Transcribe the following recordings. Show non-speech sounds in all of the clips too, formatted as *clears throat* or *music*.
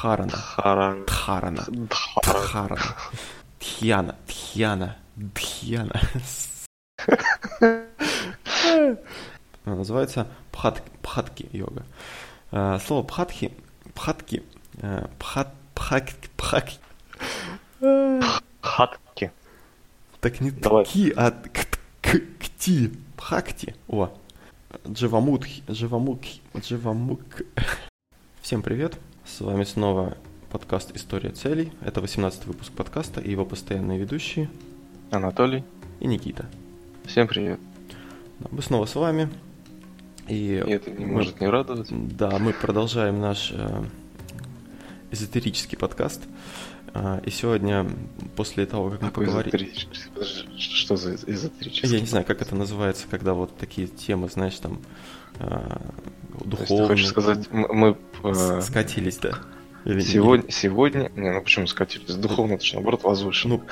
Дхарана. Харан. Дхарана. Дхаран. Дхарана. Тхьяна. Тхьяна. Дхьяна. Называется пхат, пхатки йога. А, Слово пхатхи, пхатки, э, пхат, пхак, пхак, Хатки. так не Давай. а кти, пхакти. О, дживамутхи, дживамукхи, дживамук. Всем привет, с вами снова подкаст «История целей». Это 18 выпуск подкаста и его постоянные ведущие Анатолий. и Никита. Всем привет. Мы снова с вами. И, И это не мы- может не радовать. Да, мы продолжаем наш э, эзотерический подкаст. А, и сегодня, после того, как мы Какой поговорили... Подожди, Что за эзотерический? Я не знаю, как это называется, когда вот такие темы, знаешь, там э, То есть духовные. хочешь сказать, мы э, скатились, да? Или- сегодня, сегодня, не, ну почему скатились? Духовно, это же наоборот возвышенно. Ну,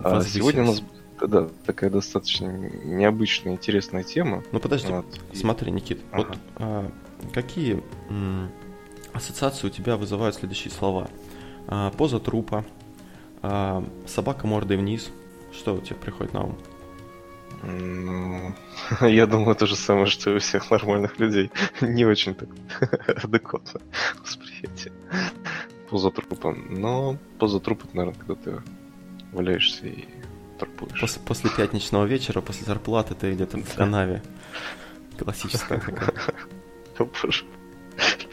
А сегодня у нас да, такая достаточно необычная, интересная тема. Ну подожди, Вот. Смотри, Никит, Ага. вот а, какие ассоциации у тебя вызывают следующие слова? А, поза трупа, а, собака мордой вниз. Что у тебя приходит на ум? Ну, *laughs* я думаю, то же самое, что и у всех нормальных людей. *laughs* Не очень так *laughs* адекватно восприятие. Поза трупа. Но поза трупа, наверное, когда ты валяешься и трупуешь. После, после пятничного вечера, после зарплаты ты где-то в канаве. Классическая такая. О, боже.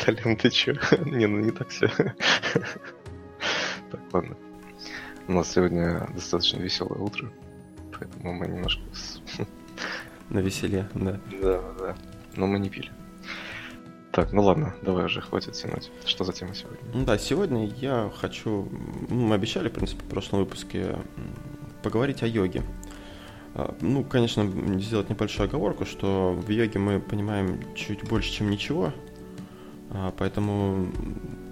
Толян, ты чё? Не, ну не так все. Так, ладно. У нас сегодня достаточно веселое утро, поэтому мы немножко... На веселе, да. Да, да. Но мы не пили. Так, ну ладно, давай уже, хватит тянуть. Что за тема сегодня? Ну да, сегодня я хочу, мы обещали, в принципе, в прошлом выпуске поговорить о йоге. А, Ну, конечно, сделать небольшую оговорку, что в йоге мы понимаем чуть больше, чем ничего, А, поэтому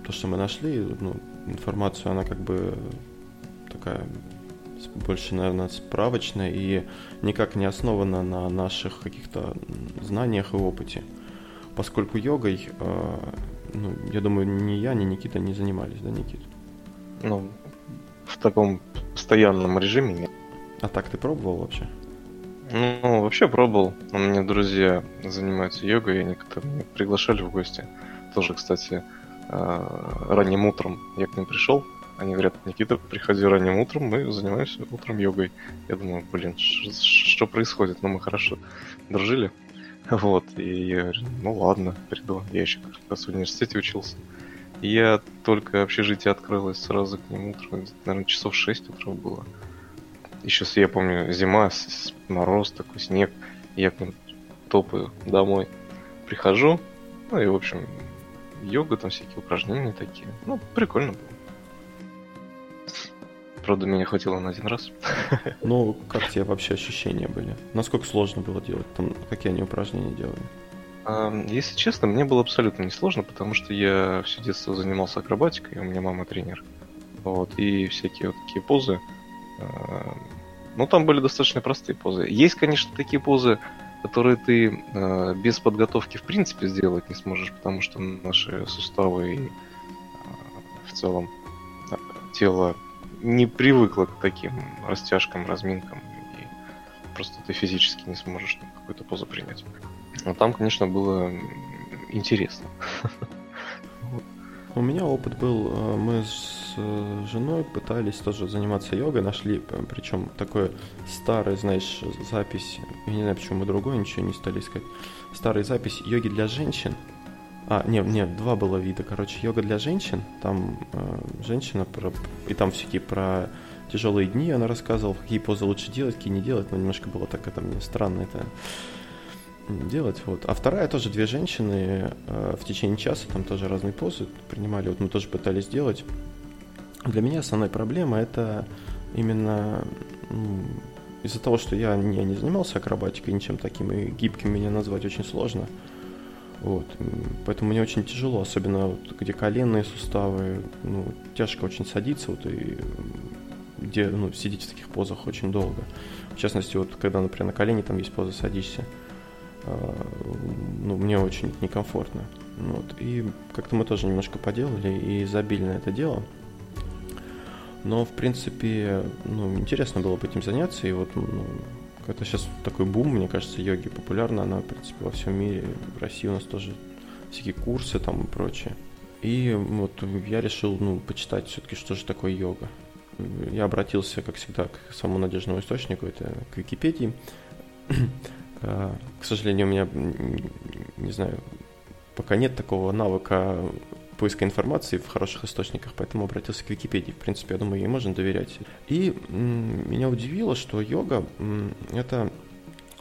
то, что мы нашли, ну, информацию, она как бы такая больше, наверное, справочная и никак не основана на наших каких-то знаниях и опыте. Поскольку йогой, э, ну, я думаю, ни я, ни Никита не занимались, да, Никит? Ну, в таком постоянном режиме нет. А так ты пробовал вообще? Ну, вообще пробовал. У меня друзья занимаются йогой, и они как-то меня приглашали в гости. Тоже, кстати, ранним утром я к ним пришел. Они говорят, Никита, приходи ранним утром, мы занимаемся утром йогой. Я думаю, блин, что происходит? Ну, мы хорошо дружили. *laughs* Вот, и я говорю, ну ладно, приду. Я еще как раз в университете учился. Я только общежитие открылось сразу к ним утром, наверное, часов 6 утра было. Еще, я помню, зима, мороз такой, снег. Я к ним топаю домой. Прихожу, ну и, в общем, йога, там всякие упражнения такие. Ну, прикольно было. Правда, меня хватило на один раз. *laughs* Ну, как тебе вообще ощущения были? Насколько сложно было делать? Там, какие они упражнения делали? Если честно, мне было абсолютно несложно, потому что я все детство занимался акробатикой, у меня мама тренер. Вот, и всякие вот такие позы. Ну, там были достаточно простые позы. Есть, конечно, такие позы, которые ты а, без подготовки в принципе сделать не сможешь, потому что наши суставы и а, в целом а, тело не привыкло к таким растяжкам, разминкам, и просто ты физически не сможешь какую-то позу принять. Но там, конечно, было интересно. *laughs* У меня опыт был, э, мы с э, женой пытались тоже заниматься йогой, нашли, причем такой старый, знаешь, запись, я не знаю, почему мы другой ничего не стали искать, старая запись йоги для женщин. А, нет, нет, два было вида, короче, йога для женщин, там э, женщина, про, и там всякие про тяжелые дни она рассказывала, какие позы лучше делать, какие не делать, но немножко было так, это мне странно это делать, вот. А вторая тоже две женщины э, в течение часа, там тоже разные позы принимали, вот мы тоже пытались сделать. Для меня основная проблема это именно м, из-за того, что я не, не занимался акробатикой, ничем таким, и гибким меня назвать очень сложно. Вот. Поэтому мне очень тяжело, особенно вот, где коленные суставы, ну, тяжко очень садиться, вот, и где, ну, сидеть в таких позах очень долго. В частности, вот, когда, например, на колени там есть поза садишься, ну, мне очень некомфортно. Вот, и как-то мы тоже немножко поделали и забили на это дело. Но, в принципе, ну, интересно было бы этим заняться. И вот ну, это сейчас такой бум, мне кажется, йоги популярна. Она, в принципе, во всем мире. В России у нас тоже всякие курсы там и прочее. И вот я решил, ну, почитать все-таки, что же такое йога. Я обратился, как всегда, к самому надежному источнику, это к Википедии. А, к сожалению, у меня, не знаю, пока нет такого навыка поиска информации в хороших источниках, поэтому обратился к Википедии. В принципе, я думаю, ей можно доверять. И меня удивило, что йога — это...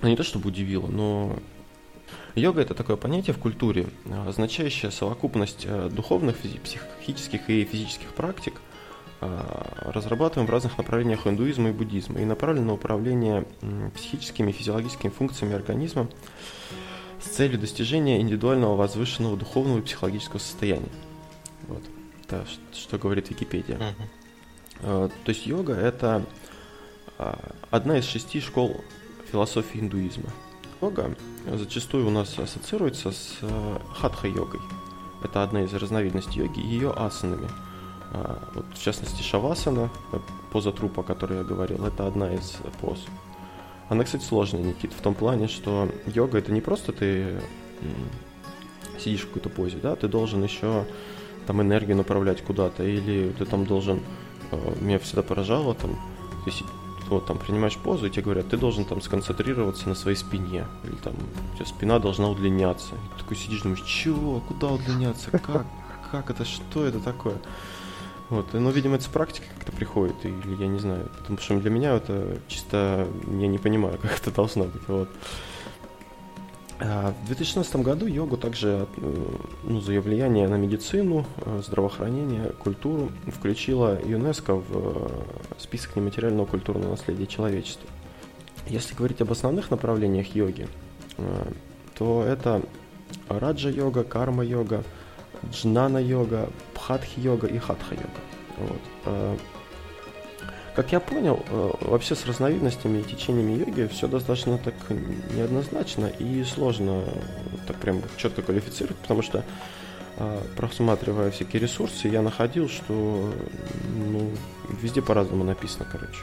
Ну, не то чтобы удивило, но Йога – это такое понятие в культуре, означающее совокупность э, духовных, психических и физических практик, разрабатываем в разных направлениях индуизма и буддизма и направлен на управление психическими и физиологическими функциями организма с целью достижения индивидуального возвышенного духовного и психологического состояния. Вот. Это что говорит Википедия. Uh-huh. То есть йога – это одна из шести школ философии индуизма. Йога зачастую у нас ассоциируется с э, хатха-йогой. Это одна из разновидностей йоги, ее асанами. А, вот, в частности, шавасана, э, поза трупа, о которой я говорил, это одна из поз. Она, кстати, сложная, Никит, в том плане, что йога это не просто ты сидишь в какой-то позе, да, ты должен еще там энергию направлять куда-то, или ты там должен, э, меня всегда поражало, там, ты вот там принимаешь позу, и тебе говорят, ты должен там сконцентрироваться на своей спине, или там у тебя спина должна удлиняться. И ты такой сидишь, думаешь, чего, куда удлиняться, как, как это, что это такое? Вот, ну, видимо, это с практикой как-то приходит, или я не знаю, потому что для меня это чисто, я не понимаю, *laughs* как это должно быть, вот. А, в 2016 году йогу также э, ну, за ее влияние на медицину, э, здравоохранение, культуру включила ЮНЕСКО в э, список нематериального культурного наследия человечества. Если говорить об основных направлениях йоги, то это раджа-йога, карма-йога, джнана-йога, пхатхи-йога и хатха-йога. Вот. Как я понял, э, вообще с разновидностями и течениями йоги все достаточно так неоднозначно и сложно так прям четко квалифицировать, потому что э, просматривая всякие ресурсы, я находил, что ну, везде по-разному написано, короче.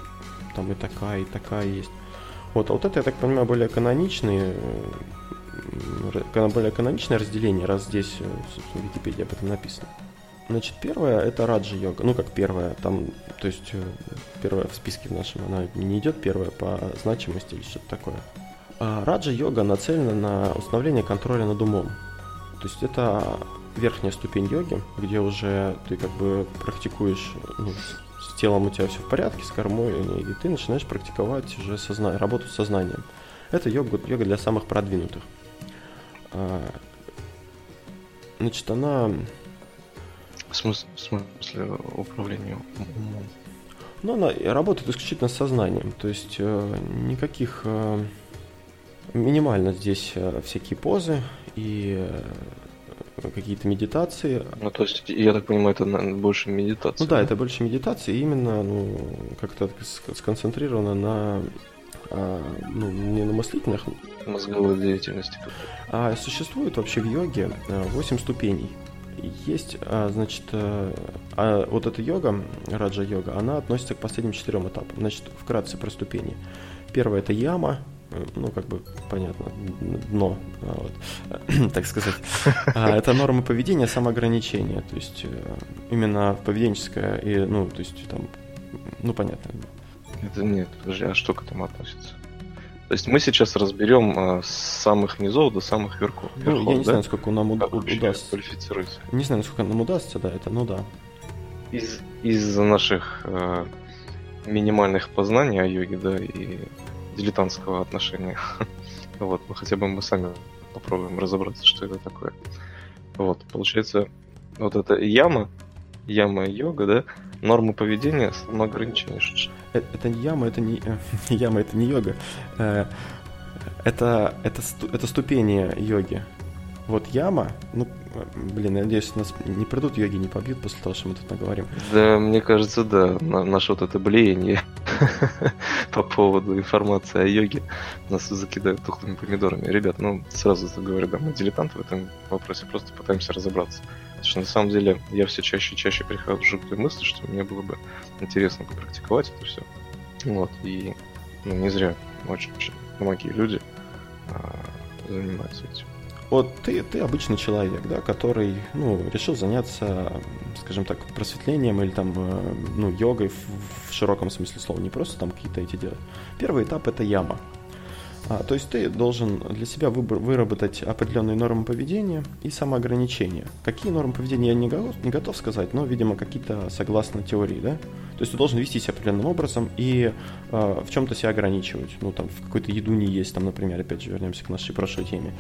Там и такая, и такая есть. Вот, а вот это, я так понимаю, более каноничные, э, более каноничное разделение, раз здесь в Википедии об этом написано. Значит, первая это раджа-йога. Ну, как первая, там, то есть, э, первая в списке в нашем, она не идет первая по значимости или что-то такое. А раджа-йога нацелена на установление контроля над умом. То есть, это верхняя ступень йоги, где уже ты как бы практикуешь, ну, с телом у тебя все в порядке, с кормой, и ты начинаешь практиковать уже созна... работу с сознанием. Это йога, йога для самых продвинутых. А, значит, она в смысле, в смысле управления умом? Ну, она работает исключительно с сознанием. То есть э, никаких... Э, минимально здесь э, всякие позы и какие-то медитации. Ну, то есть, я так понимаю, это больше медитация. Ну да, да? это больше медитация, и именно ну, как-то сконцентрировано на а, ну, не на мыслительных мозговой деятельности. А существует вообще в йоге 8 ступеней есть, а, значит, э, а вот эта йога, раджа-йога, она относится к последним четырем этапам. Значит, вкратце про ступени. Первое это яма, э, ну, как бы, понятно, дно, а, вот, *coughs* так сказать. А, это нормы поведения, самоограничения, то есть э, именно поведенческое, и, ну, то есть там, ну, понятно. Это нет, подожди, а что к этому относится? То есть мы сейчас разберем а, с самых низов до самых верхов. Ну, верхов, я не да? знаю, сколько нам уд- удастся. Не знаю, насколько нам удастся, да, это, ну да. Из, из наших э, минимальных познаний о йоге, да, и дилетантского отношения. *laughs* вот, ну хотя бы мы сами попробуем разобраться, что это такое. Вот, получается, вот эта яма, яма йога, да, нормы поведения, самоограничения. Это, это не яма, это *laughs* не яма, это не йога. Э, это, это, это ступени йоги. Вот яма, ну, блин, я надеюсь, нас не придут йоги, не побьют после того, что мы тут наговорим. Да, мне кажется, да, на, наше вот это блеяние. *laughs* по поводу информации о йоге. Нас закидают тухлыми помидорами. Ребят, ну, сразу говорю, да, мы дилетанты в этом вопросе, просто пытаемся разобраться. Потому что на самом деле я все чаще и чаще прихожу к той мысли, что мне было бы интересно попрактиковать это все. Вот, и ну, не зря очень, очень многие люди а, занимаются этим. Вот ты, ты обычный человек, да, который, ну, решил заняться, скажем так, просветлением или там, э, ну, йогой в, в широком смысле слова, не просто там какие-то эти дела. Первый этап это яма. А, то есть ты должен для себя выбор, выработать определенные нормы поведения и самоограничения. Какие нормы поведения я не готов, не готов сказать, но, видимо, какие-то согласно теории, да? То есть ты должен вести себя определенным образом и э, в чем-то себя ограничивать. Ну, там, в какой-то еду не есть, там, например, опять же, вернемся к нашей прошлой теме.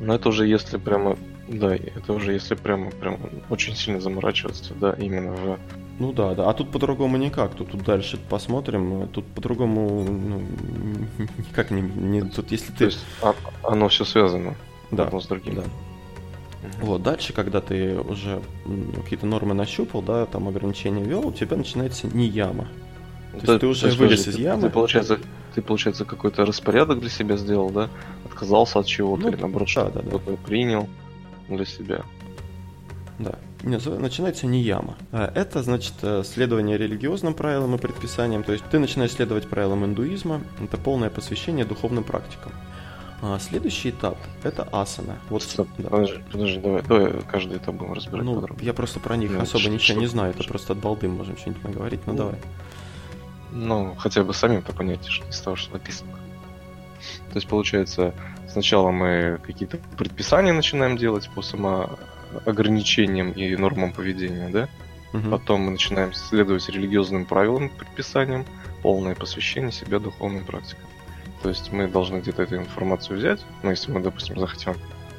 Но это уже если прямо, да, это уже если прямо, прямо очень сильно заморачиваться, да, именно в... Ну да, да, а тут по-другому никак, тут, тут дальше посмотрим, тут по-другому, ну, никак не, не, тут если ты... То есть а, оно все связано да, одно с другим. Да. Вот, дальше, когда ты уже какие-то нормы нащупал, да, там ограничения вел, у тебя начинается не яма. То, то есть ты уже есть, вылез из ямы. Ты, получается, ты, получается, какой-то распорядок для себя сделал, да? Отказался от чего-то, ну, или наоборот, да, что-то да, да. принял для себя. Да. Начинается не яма. А, это, значит, э, следование религиозным правилам и предписаниям. То есть ты начинаешь следовать правилам индуизма. Это полное посвящение духовным практикам. А следующий этап это асана. Вот, Стоп, да. подожди, подожди, давай, давай каждый этап будем разбирать ну, подробно. Я просто про них ну, особо что, ничего что, не знаю, это просто от балды можем что-нибудь наговорить, ну, ну давай. Ну, хотя бы самим-то понять, что из того, что написано. То есть, получается, сначала мы какие-то предписания начинаем делать по самоограничениям и нормам поведения, да? Угу. Потом мы начинаем следовать религиозным правилам, предписаниям, полное посвящение себя духовным практикам. То есть мы должны где-то эту информацию взять, ну, если мы, допустим, захотим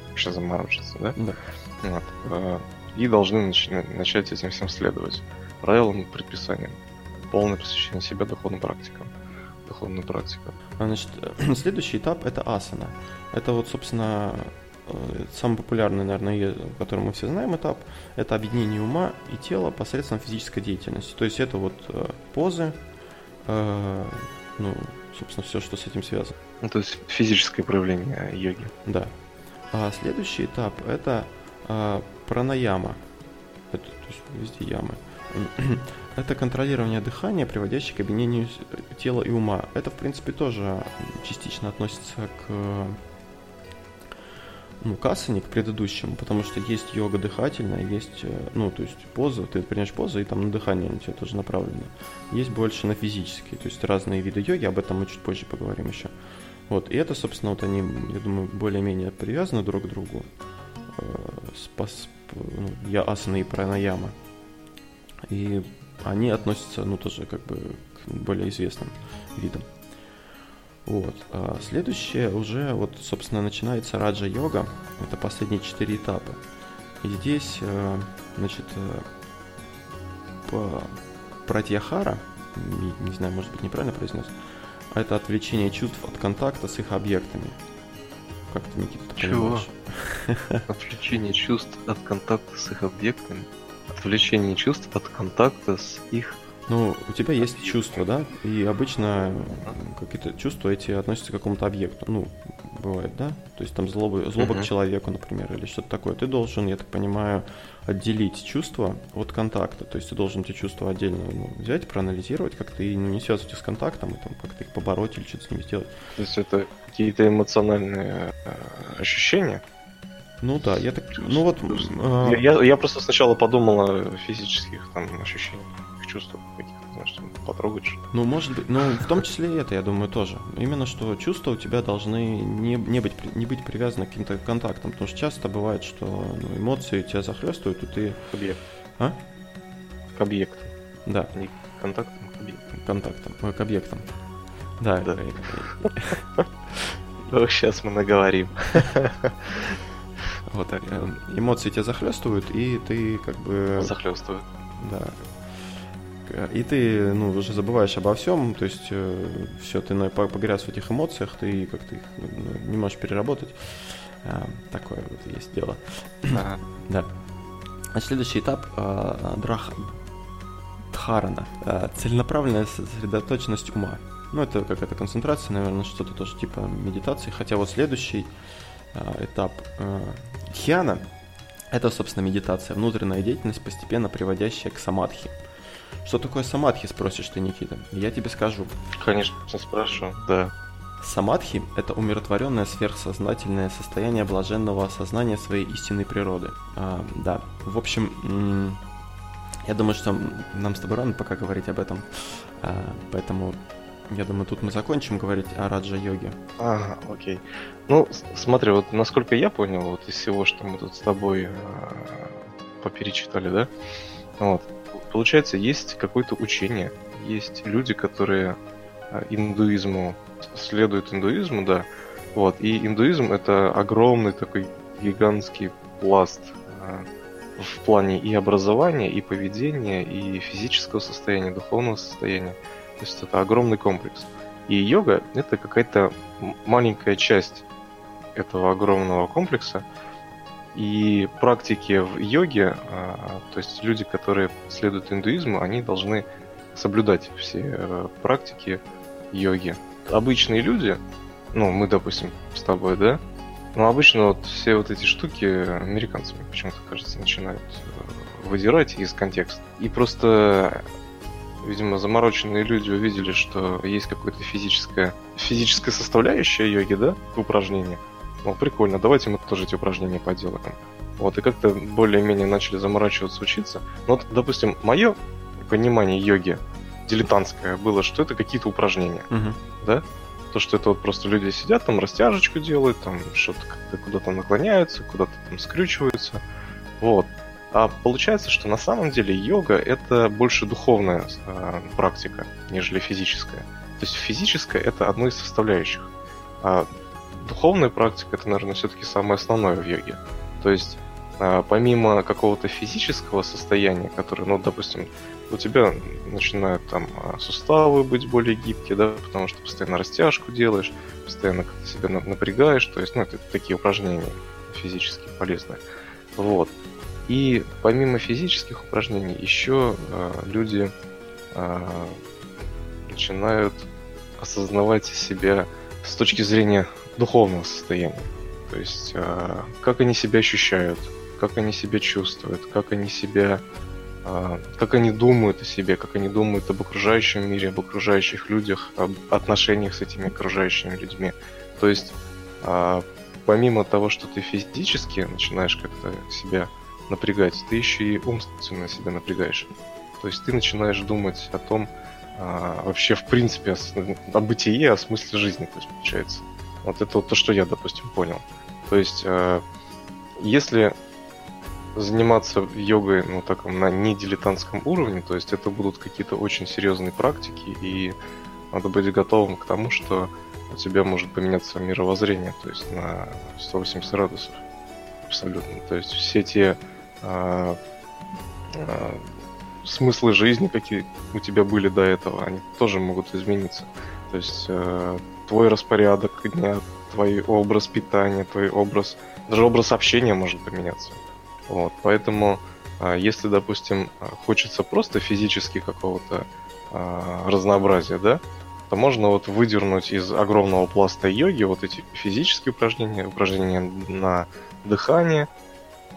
вообще заморочиться, да? Да. Вот. Э, и должны начать этим всем следовать. Правилам и предписаниям полное посвящение себя духовным практикам. Духовным практикам. А, значит, *clears throat* следующий этап это асана. Это вот, собственно, самый популярный, наверное, который мы все знаем этап, это объединение ума и тела посредством физической деятельности. То есть это вот э, позы, э, ну, собственно, все, что с этим связано. Ну, то есть физическое проявление йоги. Да. А следующий этап это пранаяма. Это, то есть везде ямы. *clears throat* Это контролирование дыхания, приводящее к объединению тела и ума. Это, в принципе, тоже частично относится к ну, к асане, к предыдущему, потому что есть йога дыхательная, есть, э, ну, то есть поза, ты принимаешь позу, и там на дыхание на тебя тоже направлено. Есть больше на физические, то есть разные виды йоги, об этом мы чуть позже поговорим еще. Вот, и это, собственно, вот они, я думаю, более-менее привязаны друг к другу. Э, спас, ну, я асана и пранаяма. И они относятся, ну, тоже как бы к более известным видам. Вот. А следующее уже, вот, собственно, начинается раджа-йога. Это последние четыре этапа. И здесь, э, значит, э, по пратьяхара, не, знаю, может быть, неправильно произнес, а это отвлечение чувств от контакта с их объектами. Как ты, Никита, ты Чего? понимаешь? *laughs* Отвлечение чувств от контакта с их объектами? отвлечение чувств от контакта с их ну, у тебя есть чувства, да? И обычно какие-то чувства эти относятся к какому-то объекту. Ну, бывает, да? То есть там злоба, злоба uh-huh. к человеку, например, или что-то такое. Ты должен, я так понимаю, отделить чувства от контакта. То есть ты должен эти чувства отдельно ну, взять, проанализировать, как-то и ну, не связывать их с контактом, и там как-то их побороть или что-то с ними сделать. То есть это какие-то эмоциональные э, ощущения? Ну да, я так. Ну вот. Э... Я, я просто сначала подумал о физических там ощущениях, чувствах каких-то, знаешь, там, потрогать что Ну, может быть, ну, в том числе и это, я думаю, тоже. Именно что чувства у тебя должны не, не, быть, не быть привязаны к каким-то контактам, потому что часто бывает, что ну, эмоции тебя захлестывают, и ты... К объекту. А? К объекту. Да. Не к контактам, к объектам. Контактам, э, к объектам. Да. да. Ну, сейчас *laughs* мы наговорим. *laughs* Вот, э, эмоции тебя захлестывают, и ты как бы... Захлестывают. Да. И ты, ну, уже забываешь обо всем, то есть э, все, ты погряз в этих эмоциях, ты как-то их ну, не можешь переработать. А, такое вот есть дело. *clears throat* Да. А следующий этап а, драха, дхарана, э, целенаправленная сосредоточенность ума. Ну, это какая-то концентрация, наверное, что-то тоже типа медитации. Хотя вот следующий э, этап э, хьяна – это, собственно, медитация, внутренняя деятельность, постепенно приводящая к самадхи. Что такое самадхи, спросишь ты, Никита? Я тебе скажу. Конечно, спрашиваю, да. Самадхи – это умиротворенное сверхсознательное состояние блаженного осознания своей истинной природы. А, да, в общем, я думаю, что нам с тобой рано пока говорить об этом, а, поэтому я думаю, тут мы закончим говорить о раджа-йоге. Ага, окей. Ну, смотри, вот насколько я понял, вот из всего, что мы тут с тобой э, поперечитали, да, вот, получается, есть какое-то учение, есть люди, которые э, индуизму следуют индуизму, да, вот, и индуизм это огромный такой гигантский пласт э, в плане и образования, и поведения, и физического состояния, духовного состояния. То есть это огромный комплекс. И йога — это какая-то маленькая часть этого огромного комплекса. И практики в йоге, а, то есть люди, которые следуют индуизму, они должны соблюдать все э, практики йоги. Обычные люди, ну, мы, допустим, с тобой, да, но обычно вот все вот эти штуки американцами почему-то, кажется, начинают э, выдирать из контекста. И просто видимо, замороченные люди увидели, что есть какая-то физическая, физическая составляющая йоги, да, к упражнениям. Ну, прикольно, давайте мы тоже эти упражнения поделаем. Вот, и как-то более-менее начали заморачиваться, учиться. Ну, вот, допустим, мое понимание йоги дилетантское было, что это какие-то упражнения, угу. да? То, что это вот просто люди сидят, там растяжечку делают, там что-то куда-то наклоняются, куда-то там скрючиваются. Вот. А получается, что на самом деле йога это больше духовная э, практика, нежели физическая. То есть физическая это одно из составляющих. А духовная практика это, наверное, все-таки самое основное в йоге. То есть э, помимо какого-то физического состояния, которое, ну, допустим, у тебя начинают там суставы быть более гибкие, да, потому что постоянно растяжку делаешь, постоянно как-то себя напрягаешь, то есть, ну, это такие упражнения физически полезные. Вот. И помимо физических упражнений, еще э, люди э, начинают осознавать себя с точки зрения духовного состояния. То есть, э, как они себя ощущают, как они себя чувствуют, как они себя э, как они думают о себе, как они думают об окружающем мире, об окружающих людях, об отношениях с этими окружающими людьми. То есть, э, помимо того, что ты физически начинаешь как-то себя напрягать, ты еще и умственно себя напрягаешь. То есть ты начинаешь думать о том, а, вообще в принципе о, о бытие, о смысле жизни, то есть получается. Вот это вот то, что я, допустим, понял. То есть, э, если заниматься йогой, ну, так, на не дилетантском уровне, то есть это будут какие-то очень серьезные практики, и надо быть готовым к тому, что у тебя может поменяться мировоззрение, то есть на 180 градусов. Абсолютно. То есть все те а, а, смыслы жизни, какие у тебя были до этого, они тоже могут измениться. То есть э, твой распорядок дня, твой образ питания, твой образ, даже образ общения может поменяться. Вот, поэтому, э, если, допустим, хочется просто физически какого-то э, разнообразия, да, то можно вот выдернуть из огромного пласта йоги вот эти физические упражнения, упражнения на дыхание,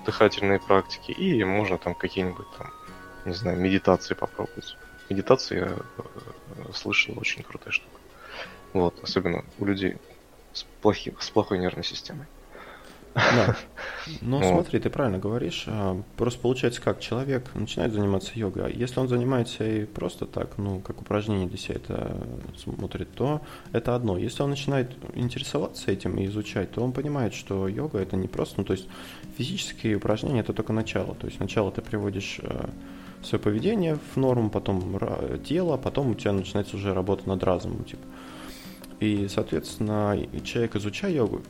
дыхательные практики, и можно там какие-нибудь там, не знаю, медитации попробовать. Медитации я э, слышал, очень крутая штука. Вот, особенно у людей с, плохи, с плохой нервной системой. Да. *laughs* Ну, вот. смотри, ты правильно говоришь. А, просто получается как, человек начинает заниматься йогой, а если он занимается и просто так, ну, как упражнение для себя это смотрит, то это одно. Если он начинает интересоваться этим и изучать, то он понимает, что йога это не просто, ну, то есть физические упражнения это только начало. То есть сначала ты приводишь а, свое поведение в норму, потом тело, потом у тебя начинается уже работа над разумом, типа. И, соответственно, человек, изучая йогу,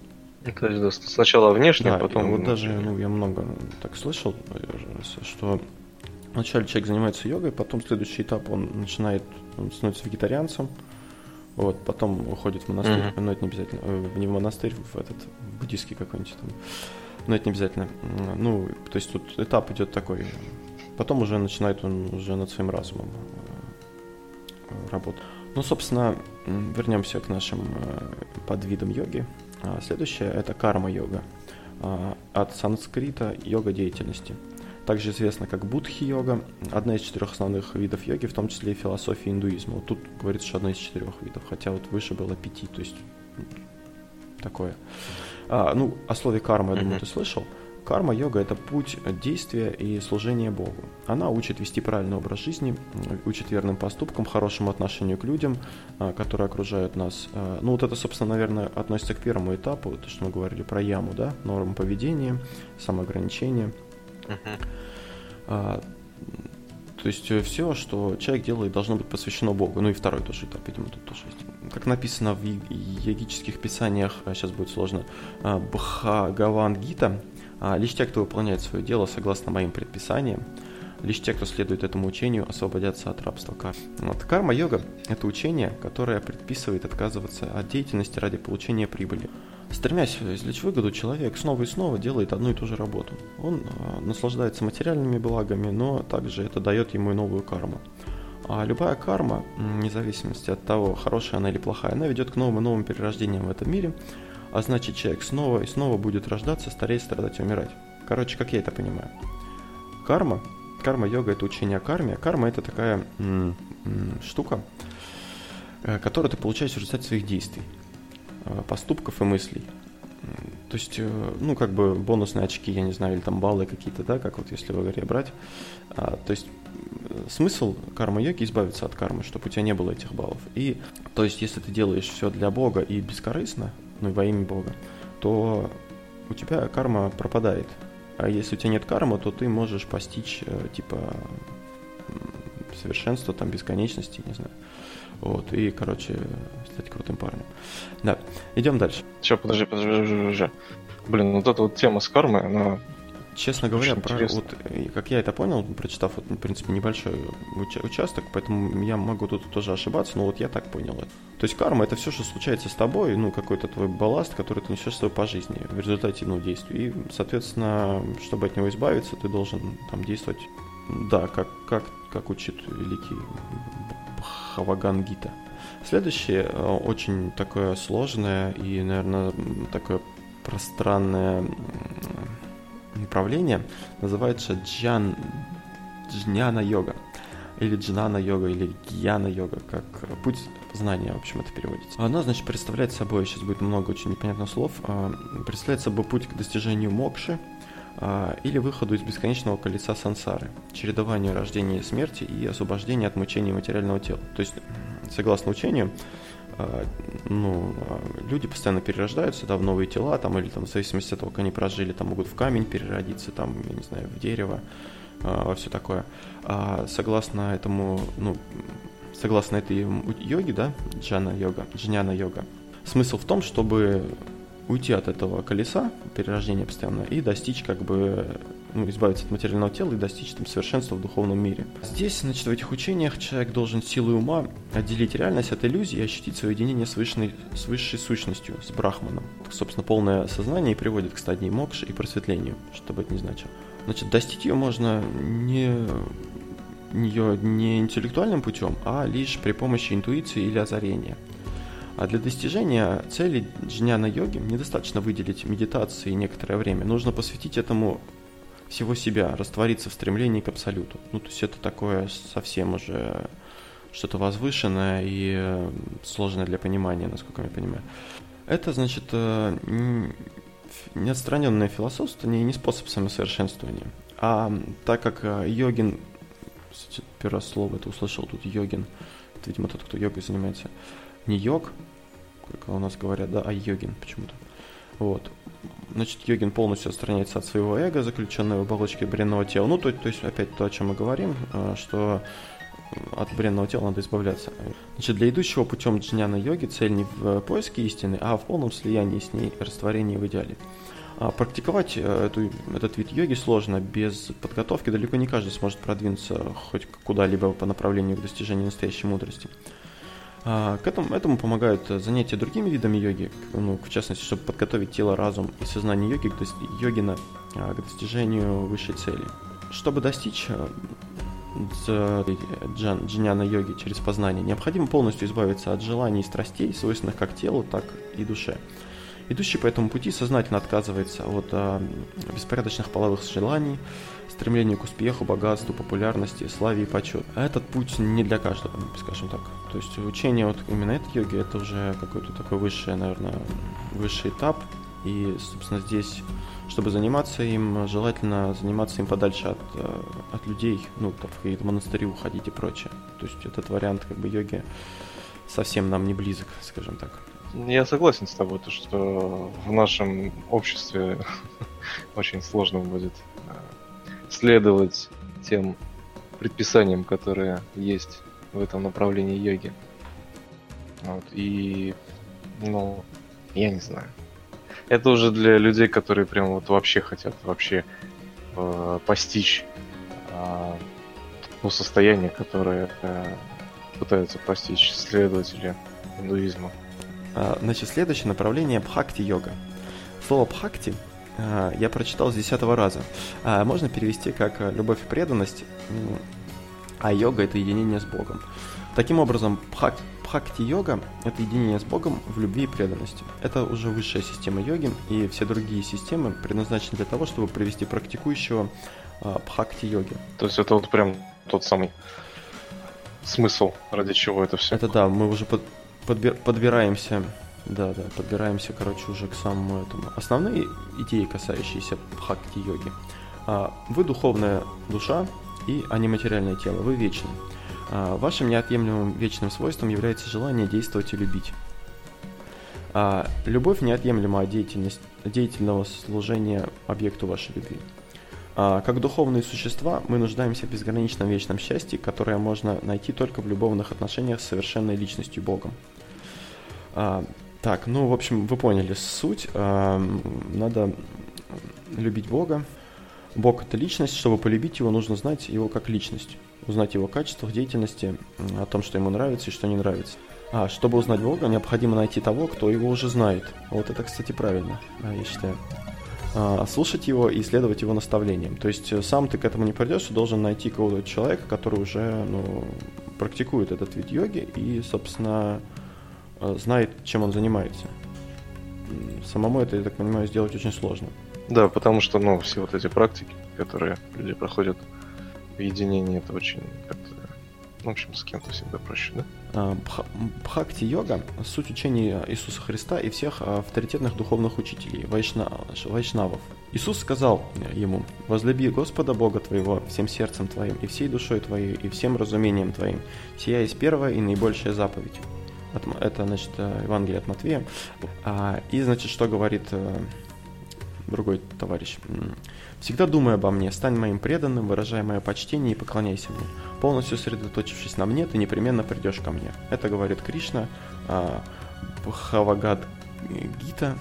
то есть да, сначала внешне, да, потом... Вот даже, ну, я много так слышал, что вначале человек занимается йогой, потом следующий этап он начинает, он становится вегетарианцем, вот, потом уходит в монастырь, mm-hmm. но это не обязательно, э, не в монастырь, в этот буддийский какой-нибудь там, но это не обязательно. Ну, то есть тут этап идет такой Потом уже начинает он уже над своим разумом работать. Ну, собственно, вернемся к нашим подвидам йоги. А, следующее – это карма-йога. А, от санскрита йога деятельности. Также известна как будхи-йога, одна из четырех основных видов йоги, в том числе и философии индуизма. Вот тут говорится, что одна из четырех видов, хотя вот выше было пяти, то есть такое. А, ну, о слове карма, я думаю, ты слышал. Карма-йога – это путь действия и служения Богу. Она учит вести правильный образ жизни, учит верным поступкам, хорошему отношению к людям, а, которые окружают нас. А, ну вот это, собственно, наверное, относится к первому этапу, то, что мы говорили про яму, да, нормы поведения, самоограничения. Uh-huh. То есть э, все, что человек делает, должно быть посвящено Богу. Ну и второй тоже этап, видимо, тут тоже есть. Как написано в йогических писаниях, сейчас будет сложно, Бхагаван Гита, а лишь те, кто выполняет свое дело согласно моим предписаниям, лишь те, кто следует этому учению, освободятся от рабства кармы. Вот. Карма-йога – это учение, которое предписывает отказываться от деятельности ради получения прибыли. Стремясь извлечь выгоду, человек снова и снова делает одну и ту же работу. Он э, наслаждается материальными благами, но также это дает ему и новую карму. А любая карма, вне зависимости от того, хорошая она или плохая, она ведет к новым и новым перерождениям в этом мире, а значит человек снова и снова будет рождаться, стареть, страдать и умирать. Короче, как я это понимаю. Карма, карма-йога это учение о карме. Карма это такая м- м- штука, э, которую ты получаешь в результате своих действий, э, поступков и мыслей. То есть, э, ну, как бы бонусные очки, я не знаю, или там баллы какие-то, да, как вот если в игре брать. А, то есть, смысл карма-йоги избавиться от кармы, чтобы у тебя не было этих баллов. И, то есть, если ты делаешь все для Бога и бескорыстно, ну во имя Бога, то у тебя карма пропадает. А если у тебя нет кармы, то ты можешь постичь, э, типа, совершенство, там, бесконечности, не знаю. Вот, и, короче, стать крутым парнем. Да, идем дальше. Сейчас, подожди, подожди, подожди, подожди. Блин, вот эта вот тема с кармой, она Честно говоря, про, вот, как я это понял, прочитав, вот, в принципе, небольшой уча- участок, поэтому я могу тут тоже ошибаться, но вот я так понял это. То есть карма это все, что случается с тобой, ну, какой-то твой балласт, который ты несешь с собой по жизни в результате, ну, действий. И, соответственно, чтобы от него избавиться, ты должен там действовать, да, как, как, как учит великий Хаваган Гита. Следующее э, очень такое сложное и, наверное, такое пространное направление называется джан, джняна-йога или джнана-йога, или гьяна-йога, как путь знания, в общем, это переводится. Она, значит, представляет собой, сейчас будет много очень непонятных слов, а, представляет собой путь к достижению мокши, а, или выходу из бесконечного колеса сансары, чередованию рождения и смерти и освобождения от мучений материального тела. То есть, согласно учению, ну, а, люди постоянно перерождаются, да, в новые тела, там, или там, в зависимости от того, как они прожили, там могут в камень переродиться, там, я не знаю, в дерево, а, все такое. А согласно этому, ну, согласно этой йоге, да, джана-йога, джняна-йога, смысл в том, чтобы уйти от этого колеса перерождения постоянно и достичь как бы ну, избавиться от материального тела и достичь там, совершенства в духовном мире. Здесь, значит, в этих учениях человек должен силой ума отделить реальность от иллюзии и ощутить свое единение с, высшей, с высшей сущностью, с брахманом. Собственно, полное сознание приводит к стадии мокши и просветлению, что бы это ни значило. Значит, достичь ее можно не нее не интеллектуальным путем, а лишь при помощи интуиции или озарения. А для достижения цели джняна йоги недостаточно выделить медитации некоторое время. Нужно посвятить этому всего себя, раствориться в стремлении к абсолюту. Ну, то есть это такое совсем уже что-то возвышенное и э, сложное для понимания, насколько я понимаю. Это, значит, э, неотстраненное философство не, не способ самосовершенствования. А так как э, йогин, кстати, первое слово это услышал тут йогин, это, видимо, тот, кто йогой занимается, не йог, как у нас говорят, да, а йогин почему-то. Вот. Значит, йогин полностью отстраняется от своего эго, заключенного в оболочке бренного тела. Ну, то, то есть, опять то, о чем мы говорим, э, что от бренного тела надо избавляться. Значит, для идущего путем джняна йоги цель не в поиске истины, а в полном слиянии с ней, растворении в идеале. А практиковать э, эту, этот вид йоги сложно, без подготовки далеко не каждый сможет продвинуться хоть куда-либо по направлению к достижению настоящей мудрости. А, к этому, этому помогают занятия другими видами йоги, ну, в частности, чтобы подготовить тело, разум и сознание йоги к, йогина а, к достижению высшей цели. чтобы достичь джан, джняна йоги через познание, необходимо полностью избавиться от желаний и страстей, свойственных как телу, так и душе. Идущий по этому пути сознательно отказывается от беспорядочных половых желаний, стремления к успеху, богатству, популярности, славе и почету. А этот путь не для каждого, скажем так. То есть учение вот именно этой йоги это уже какой-то такой высший, наверное, высший этап. И, собственно, здесь чтобы заниматься им, желательно заниматься им подальше от, э, от людей, ну, там, в какие-то монастыри уходить и прочее. То есть этот вариант как бы йоги совсем нам не близок, скажем так. Я согласен с тобой, то, что в нашем обществе *laughs* очень сложно будет следовать тем предписаниям, которые есть в этом направлении йоги. Вот, и, ну, я не знаю. Это уже для людей, которые прям вот вообще хотят вообще э, постичь э, то состояние, которое э, пытаются постичь следователи индуизма. А, значит, следующее направление бхакти-йога. Слово бхакти я прочитал с десятого раза. А, можно перевести как любовь и преданность, а йога — это единение с Богом. Таким образом, бхак, бхакти-йога — это единение с Богом в любви и преданности. Это уже высшая система йоги, и все другие системы предназначены для того, чтобы привести практикующего бхакти-йоги. То есть это вот прям тот самый смысл, ради чего это все. Это да, мы уже под, подбир, подбираемся, да, да, подбираемся, короче, уже к самому этому. Основные идеи, касающиеся бхакти-йоги. А, вы духовная душа и а тело, вы вечны. А, вашим неотъемлемым вечным свойством является желание действовать и любить. А, любовь неотъемлема от деятельного служения объекту вашей любви. Как духовные существа мы нуждаемся в безграничном вечном счастье, которое можно найти только в любовных отношениях с совершенной личностью Богом. Так, ну, в общем, вы поняли суть. А, надо любить Бога. Бог — это личность. Чтобы полюбить его, нужно знать его как личность. Узнать его качества, деятельности, о том, что ему нравится и что не нравится. А, чтобы узнать Бога, необходимо найти того, кто его уже знает. Вот это, кстати, правильно, я считаю. А, слушать его и следовать его наставлениям. То есть э, сам ты к этому не придешь, ты должен найти кого-то человека, который уже ну, практикует этот вид йоги и, собственно, э, знает, чем он занимается. Самому это, я так понимаю, сделать очень сложно. Да, потому что, ну, все вот эти практики, которые люди проходят в единении, это очень как-то в общем, с кем-то всегда проще, да? А, Бхакти-йога – суть учения Иисуса Христа и всех авторитетных духовных учителей, вайшна, вайшнавов. Иисус сказал ему, «Возлюби Господа Бога твоего всем сердцем твоим, и всей душой твоей, и всем разумением твоим. Сия есть первая и наибольшая заповедь». Это, значит, Евангелие от Матвея. А, и, значит, что говорит э, другой товарищ. Всегда думай обо мне, стань моим преданным, выражай мое почтение и поклоняйся мне. Полностью сосредоточившись на мне, ты непременно придешь ко мне. Это говорит Кришна, а, Бхавагад Гита,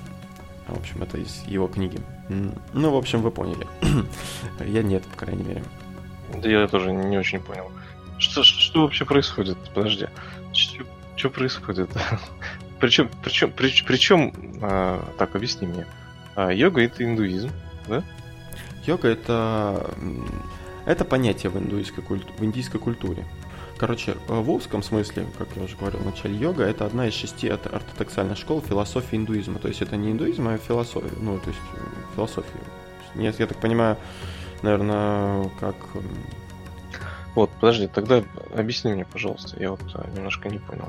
в общем, это из его книги. Ну, в общем, вы поняли. *coughs* Я нет, по крайней мере. Да я тоже не очень понял. Что, что вообще происходит? Подожди. Что, происходит? *laughs* причем, причем, причем, причем а, так, объясни мне. А, йога это индуизм, да? Йога это, это понятие в, индуистской культу, в индийской культуре. Короче, в узком смысле, как я уже говорил в начале, йога это одна из шести ортодоксальных школ философии индуизма. То есть это не индуизм, а философия. Ну, то есть э, философия. Нет, я так понимаю, наверное, как... Вот, подожди, тогда объясни мне, пожалуйста, я вот э, немножко не понял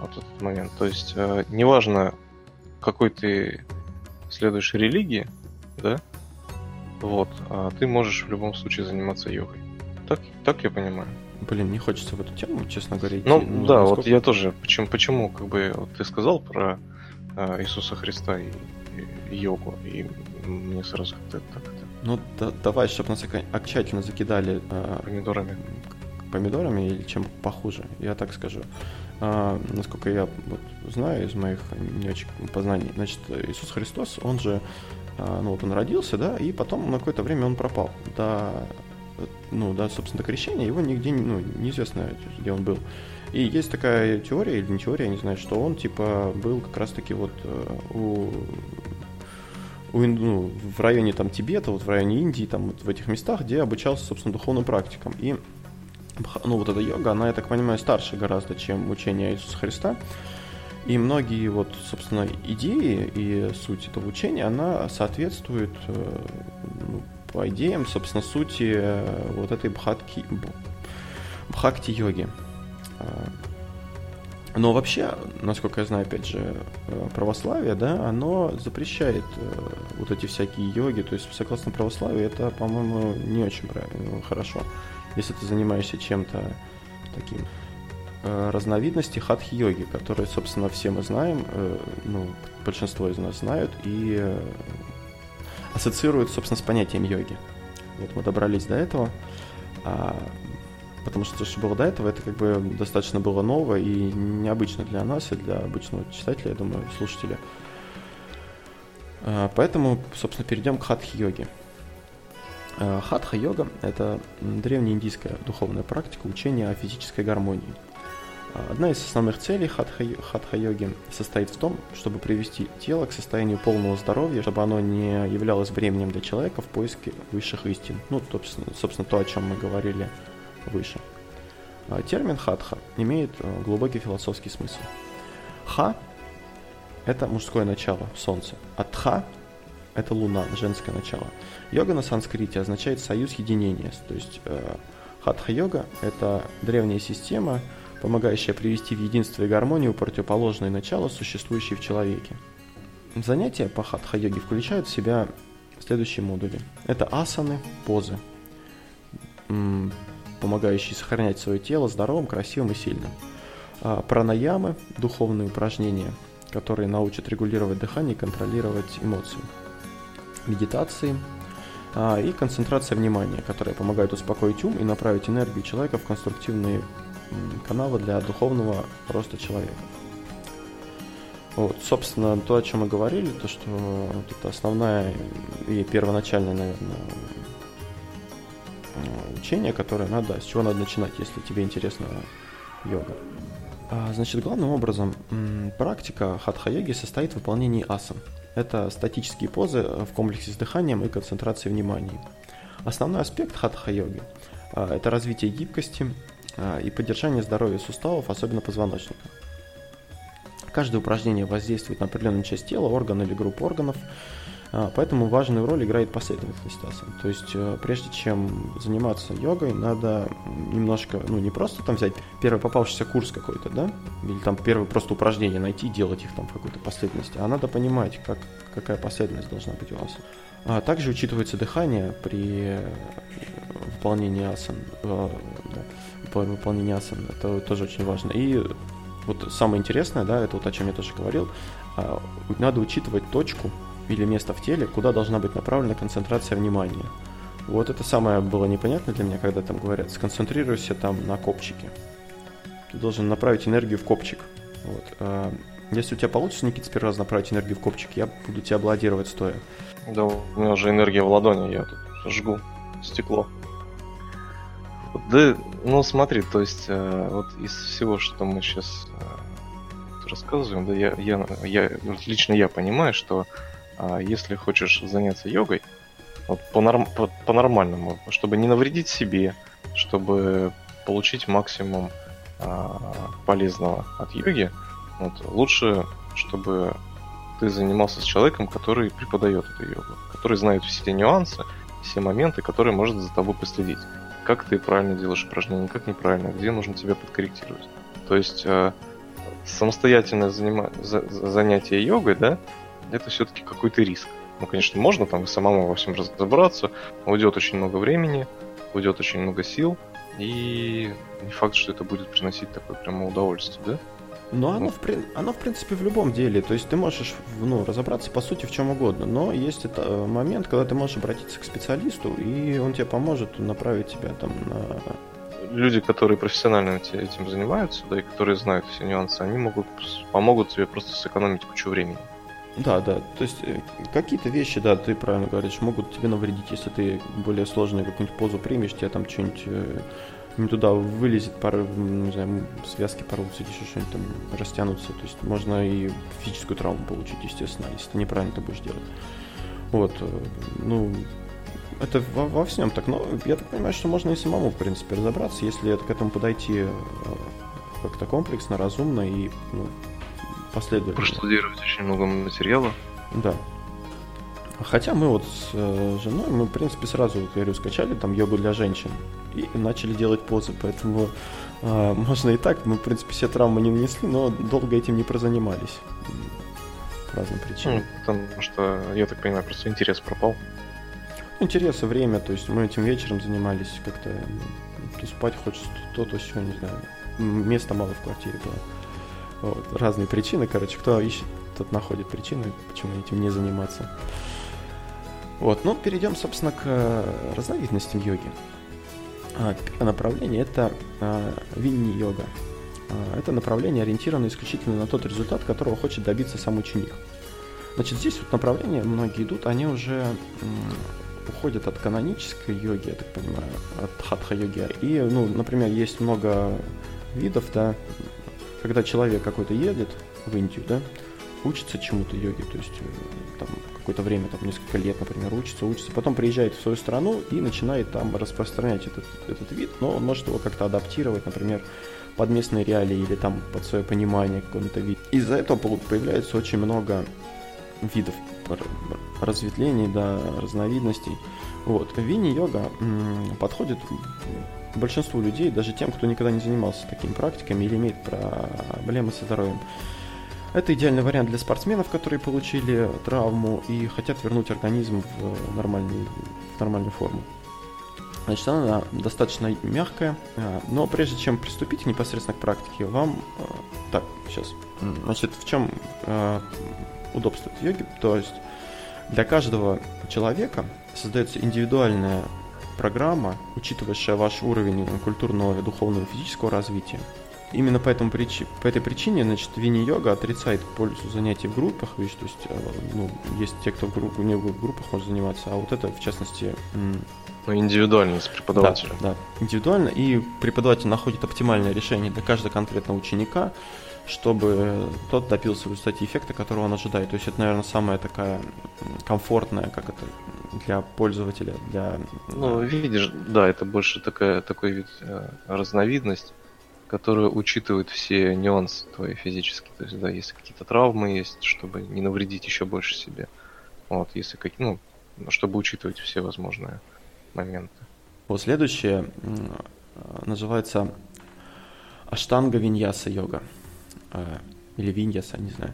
вот этот момент. То есть, э, неважно, какой ты следуешь религии, да, вот. А ты можешь в любом случае заниматься йогой. Так, так я понимаю. Блин, не хочется в эту тему, честно говоря. Ну, ну да, насколько... вот я тоже. Почему, почему, как бы, вот ты сказал про э, Иисуса Христа и, и йогу, и мне сразу как-то так это. Ну, да, давай, чтобы нас окончательно закидали э, помидорами. Помидорами или чем похуже, я так скажу. А, насколько я вот, знаю из моих не очень познаний, значит, Иисус Христос, он же а, ну вот он родился, да, и потом на какое-то время он пропал. До, ну, до, собственно, до крещения его нигде ну, неизвестно, где он был. И есть такая теория, или не теория, я не знаю, что он, типа, был как раз-таки вот э, у, ну, в районе там Тибета, вот в районе Индии, там вот в этих местах, где обучался, собственно, духовным практикам. И ну, вот эта йога, она, я так понимаю, старше гораздо, чем учение Иисуса Христа. И многие вот, собственно, идеи и суть этого учения, она соответствует э, ну, по идеям, собственно, сути э, вот этой бхатки, бхакти-йоги. Но вообще, насколько я знаю, опять же, э, православие, да, оно запрещает вот эти всякие йоги. То есть, согласно православию, это, по-моему, не очень правильно, хорошо, если ты занимаешься чем-то таким Э, разновидности хатхи-йоги, которые, собственно, все мы знаем, э, ну, большинство из нас знают и э, ассоциируют, собственно, с понятием йоги. Вот мы добрались до этого, а, потому что то, что было до этого, это как бы достаточно было ново и необычно для нас и для обычного читателя, я думаю, слушателя. А, поэтому, собственно, перейдем к хатхи-йоге. Хатха-йога – это древнеиндийская духовная практика учения о физической гармонии – Одна из основных целей хатха-йоги состоит в том, чтобы привести тело к состоянию полного здоровья, чтобы оно не являлось бременем для человека в поиске высших истин. Ну, собственно, то, о чем мы говорили выше. А термин хатха имеет э, глубокий философский смысл. Ха – это мужское начало, солнце, а тха – это луна, женское начало. Йога на санскрите означает союз единения, то есть э, хатха-йога – это древняя система – помогающая привести в единство и гармонию противоположные начала, существующие в человеке. Занятия по хатха-йоге включают в себя следующие модули. Это асаны, позы, помогающие сохранять свое тело здоровым, красивым и сильным. А, пранаямы, духовные упражнения, которые научат регулировать дыхание и контролировать эмоции. Медитации а, и концентрация внимания, которые помогают успокоить ум и направить энергию человека в конструктивные канала для духовного роста человека. Вот, собственно, то, о чем мы говорили, то, что вот это основная и первоначальная, наверное, учение, которое надо, с чего надо начинать, если тебе интересна йога. А, значит, главным образом практика хатха-йоги состоит в выполнении асан. Это статические позы в комплексе с дыханием и концентрацией внимания. Основной аспект хатха-йоги а, – это развитие гибкости, и поддержание здоровья суставов, особенно позвоночника. Каждое упражнение воздействует на определенную часть тела, орган или группу органов, поэтому важную роль играет последовательность асан. То есть, э, прежде чем заниматься йогой, надо немножко, ну, не просто там взять первый попавшийся курс какой-то, да, или там первое просто упражнение найти, делать их там в какой-то последовательности, а надо понимать, как, какая последовательность должна быть у асан. А также учитывается дыхание при э, выполнении асан, э, по выполнению асан. Это тоже очень важно. И вот самое интересное, да, это вот о чем я тоже говорил, а, надо учитывать точку или место в теле, куда должна быть направлена концентрация внимания. Вот это самое было непонятно для меня, когда там говорят, сконцентрируйся там на копчике. Ты должен направить энергию в копчик. Вот. А, если у тебя получится, Никита, с первый раз направить энергию в копчик, я буду тебя аплодировать стоя. Да, у меня уже энергия в ладони, я тут жгу стекло. Да, ну смотри, то есть э, вот из всего, что мы сейчас э, рассказываем, да, я, я, я, лично я понимаю, что э, если хочешь заняться йогой, вот по, норм, по, по-нормальному, чтобы не навредить себе, чтобы получить максимум э, полезного от йоги, вот, лучше, чтобы ты занимался с человеком, который преподает эту йогу, который знает все нюансы, все моменты, которые может за тобой последить как ты правильно делаешь упражнения, как неправильно, где нужно тебя подкорректировать. То есть э, самостоятельное занима... за... занятие йогой, да, это все-таки какой-то риск. Ну, конечно, можно там самому во всем разобраться, уйдет очень много времени, уйдет очень много сил, и не факт, что это будет приносить такое прямо удовольствие, да? Но оно, ну. в, оно, в принципе, в любом деле. То есть ты можешь ну, разобраться, по сути, в чем угодно. Но есть это э, момент, когда ты можешь обратиться к специалисту, и он тебе поможет направить тебя там на... Люди, которые профессионально этим занимаются, да, и которые знают все нюансы, они могут помогут тебе просто сэкономить кучу времени. Да, да. То есть э, какие-то вещи, да, ты правильно говоришь, могут тебе навредить, если ты более сложную какую-нибудь позу примешь, тебе там что-нибудь э, не туда вылезет, пара, не знаю, связки порвутся или еще что-нибудь там растянутся. То есть можно и физическую травму получить, естественно, если ты неправильно это будешь делать. Вот, э, ну, это во, во всем так. Но я так понимаю, что можно и самому, в принципе, разобраться, если к этому подойти как-то комплексно, разумно и ну, последовательно. Проштудировать очень много материала. Да. Хотя мы вот с э, женой, мы, в принципе, сразу, вот, говорю, скачали там йогу для женщин и начали делать позы, поэтому э, можно и так. Мы, в принципе, все травмы не нанесли, но долго этим не прозанимались. По разным причинам. Ну, потому что, я так понимаю, просто интерес пропал. Интерес и время, то есть мы этим вечером занимались как-то, то спать хочется, то, то все, не знаю. Места мало в квартире было. Вот, разные причины, короче, кто ищет, тот находит причины, почему этим не заниматься. Вот, ну, перейдем, собственно, к э, разновидностям йоги. А, направление – это а, винни-йога. А, это направление ориентировано исключительно на тот результат, которого хочет добиться сам ученик. Значит, здесь вот направления многие идут, они уже уходят от канонической йоги, я так понимаю, от хатха-йоги. И, ну, например, есть много видов, да, когда человек какой-то едет в Индию, да, учится чему-то йоге, то есть э, там какое-то время, там несколько лет, например, учится, учится, потом приезжает в свою страну и начинает там распространять этот, этот вид, но он может его как-то адаптировать, например, под местные реалии или там под свое понимание какого-то вида. Из-за этого появляется очень много видов разветвлений, да, разновидностей. Вот. Вини-йога подходит большинству людей, даже тем, кто никогда не занимался такими практиками или имеет проблемы со здоровьем. Это идеальный вариант для спортсменов, которые получили травму и хотят вернуть организм в, нормальный, в нормальную форму. Значит, она достаточно мягкая, а, но прежде чем приступить непосредственно к практике, вам... А, так, сейчас. Значит, в чем удобство йоги? То есть для каждого человека создается индивидуальная программа, учитывающая ваш уровень культурного, духовного и физического развития. Именно по, этому причи, по этой причине, значит, вини-йога отрицает пользу занятий в группах, видишь, то есть, э, ну, есть те, кто в, групп, не в группах может заниматься, а вот это, в частности... Ну, индивидуально с преподавателем. Да, да, индивидуально, и преподаватель находит оптимальное решение для каждого конкретного ученика, чтобы тот добился в результате эффекта, которого он ожидает. То есть это, наверное, самая такая комфортная, как это, для пользователя, для... Ну, видишь, да, это больше такая, такой вид, э, разновидность, которая учитывает все нюансы твои физические. То есть, да, если какие-то травмы есть, чтобы не навредить еще больше себе. Вот, если как, ну, чтобы учитывать все возможные моменты. Вот следующее называется Аштанга Виньяса йога. А, или виньяса, не знаю.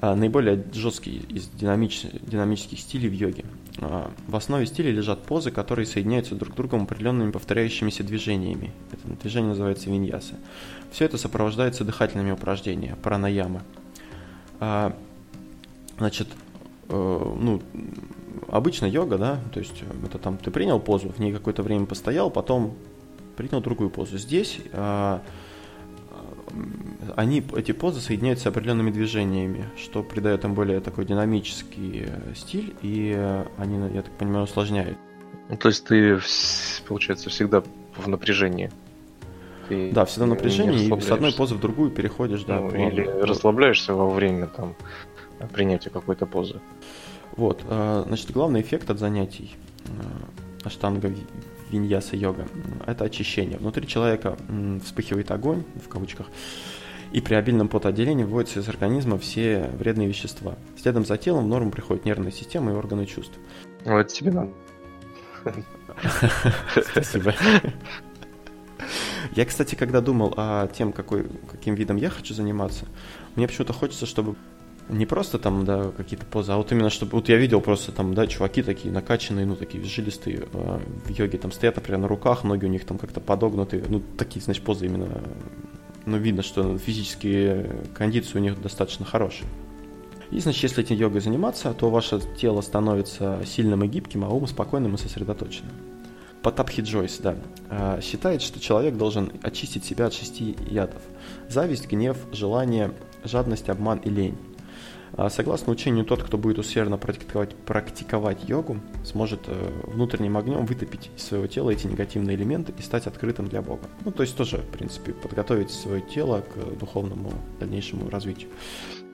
А, наиболее жесткий из динамич, динамических стилей в йоге. А, в основе стиля лежат позы, которые соединяются друг с другом определенными повторяющимися движениями. Это движение называется виньяса. Все это сопровождается дыхательными упражнениями, пранаямы. Значит, э, ну, обычно йога, да, то есть это там ты принял позу, в ней какое-то время постоял, потом принял другую позу. Здесь они, эти позы соединяются с определенными движениями, что придает им более такой динамический э, стиль, и э, они, я так понимаю, усложняют. Ну, то есть ты, получается, всегда в напряжении. Ты да, всегда в напряжении, и с одной позы в другую переходишь, да. Ну, или расслабляешься во время там принятия какой-то позы. Вот, э, значит, главный эффект от занятий аштанга виньяса йога – это очищение. Внутри человека вспыхивает огонь, в кавычках, и при обильном потоотделении выводятся из организма все вредные вещества. Следом за телом в норму приходит нервная система и органы чувств. Вот тебе надо. Спасибо. Я, кстати, когда думал о тем, какой, каким видом я хочу заниматься, мне почему-то хочется, чтобы не просто там, да, какие-то позы, а вот именно, чтобы, вот я видел просто там, да, чуваки такие накачанные, ну, такие жилистые э, в йоге, там стоят, например, на руках, ноги у них там как-то подогнутые, ну, такие, значит, позы именно, ну, видно, что физические кондиции у них достаточно хорошие. И, значит, если этим йогой заниматься, то ваше тело становится сильным и гибким, а ум спокойным и сосредоточенным. Потапхи Джойс, да, э, считает, что человек должен очистить себя от шести ядов. Зависть, гнев, желание, жадность, обман и лень. А согласно учению, тот, кто будет усердно практиковать, практиковать йогу, сможет э, внутренним огнем вытопить из своего тела эти негативные элементы и стать открытым для Бога. Ну, то есть тоже, в принципе, подготовить свое тело к духовному дальнейшему развитию.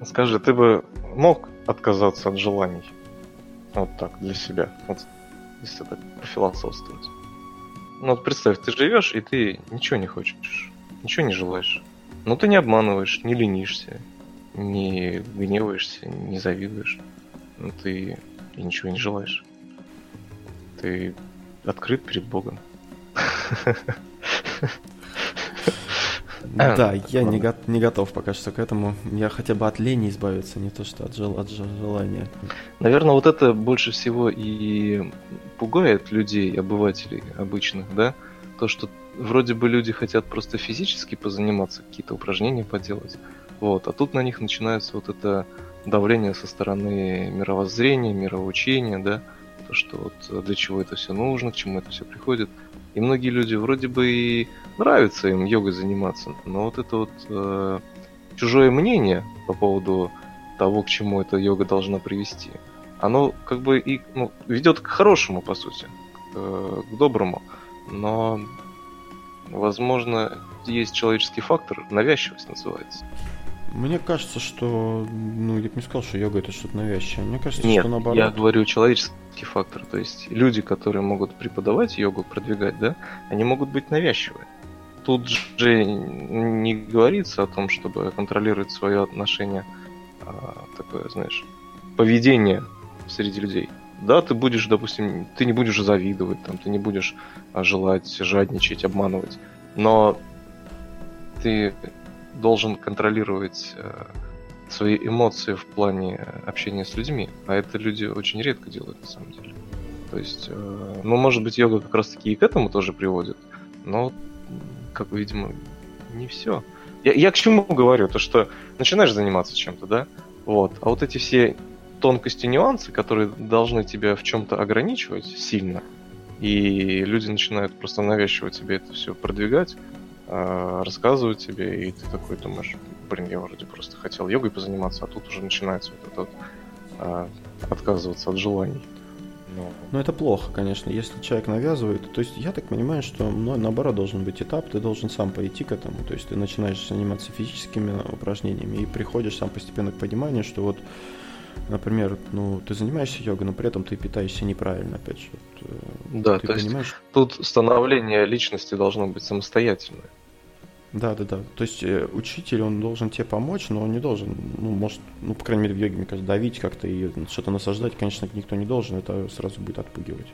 Скажи, ты бы мог отказаться от желаний? Вот так, для себя. Вот, если так пофилософствовать. Ну вот представь, ты живешь, и ты ничего не хочешь, ничего не желаешь. Но ты не обманываешь, не ленишься, не гневаешься, не завидуешь. Но ты и ничего не желаешь. Ты открыт перед Богом. Да, я не, го- не готов пока что к этому. Я хотя бы от лени избавиться, не то что от, жел- от желания. Наверное, вот это больше всего и пугает людей, обывателей обычных, да? То, что вроде бы люди хотят просто физически позаниматься, какие-то упражнения поделать. Вот, а тут на них начинается вот это давление со стороны мировоззрения, мировоучения, да, то, что вот для чего это все нужно, к чему это все приходит. И многие люди вроде бы и нравится им йогой заниматься, но вот это вот э, чужое мнение по поводу того, к чему эта йога должна привести, оно как бы и ну, ведет к хорошему, по сути, к, э, к доброму, но, возможно, есть человеческий фактор, навязчивость называется. Мне кажется, что, ну, я бы не сказал, что йога это что-то навязчивое. Мне кажется, Нет, что наоборот. я говорю человеческий фактор. То есть люди, которые могут преподавать йогу, продвигать, да, они могут быть навязчивые. Тут же не говорится о том, чтобы контролировать свое отношение, а, такое, знаешь, поведение среди людей. Да, ты будешь, допустим, ты не будешь завидовать, там, ты не будешь а, желать, жадничать, обманывать. Но ты должен контролировать э, свои эмоции в плане общения с людьми, а это люди очень редко делают на самом деле. То есть, э, ну, может быть, йога как раз таки и к этому тоже приводит, но, как видимо, не все. Я, я к чему говорю? То, что начинаешь заниматься чем-то, да, вот, а вот эти все тонкости, нюансы, которые должны тебя в чем-то ограничивать сильно, и люди начинают просто навязчиво тебе это все продвигать, э, рассказывать тебе, и ты такой думаешь, блин, я вроде просто хотел йогой позаниматься, а тут уже начинается вот это вот, э, отказываться от желаний. Но... Ну, это плохо, конечно, если человек навязывает. То есть я так понимаю, что ну, наоборот должен быть этап, ты должен сам пойти к этому. То есть ты начинаешь заниматься физическими упражнениями и приходишь сам постепенно к пониманию, что вот например, ну, ты занимаешься йогой, но при этом ты питаешься неправильно, опять же. Вот, э, да, ты то понимаешь... есть тут становление личности должно быть самостоятельное. Да, да, да. То есть э, учитель, он должен тебе помочь, но он не должен, ну, может, ну, по крайней мере, в йоге, мне кажется, давить как-то и что-то насаждать, конечно, никто не должен, это сразу будет отпугивать.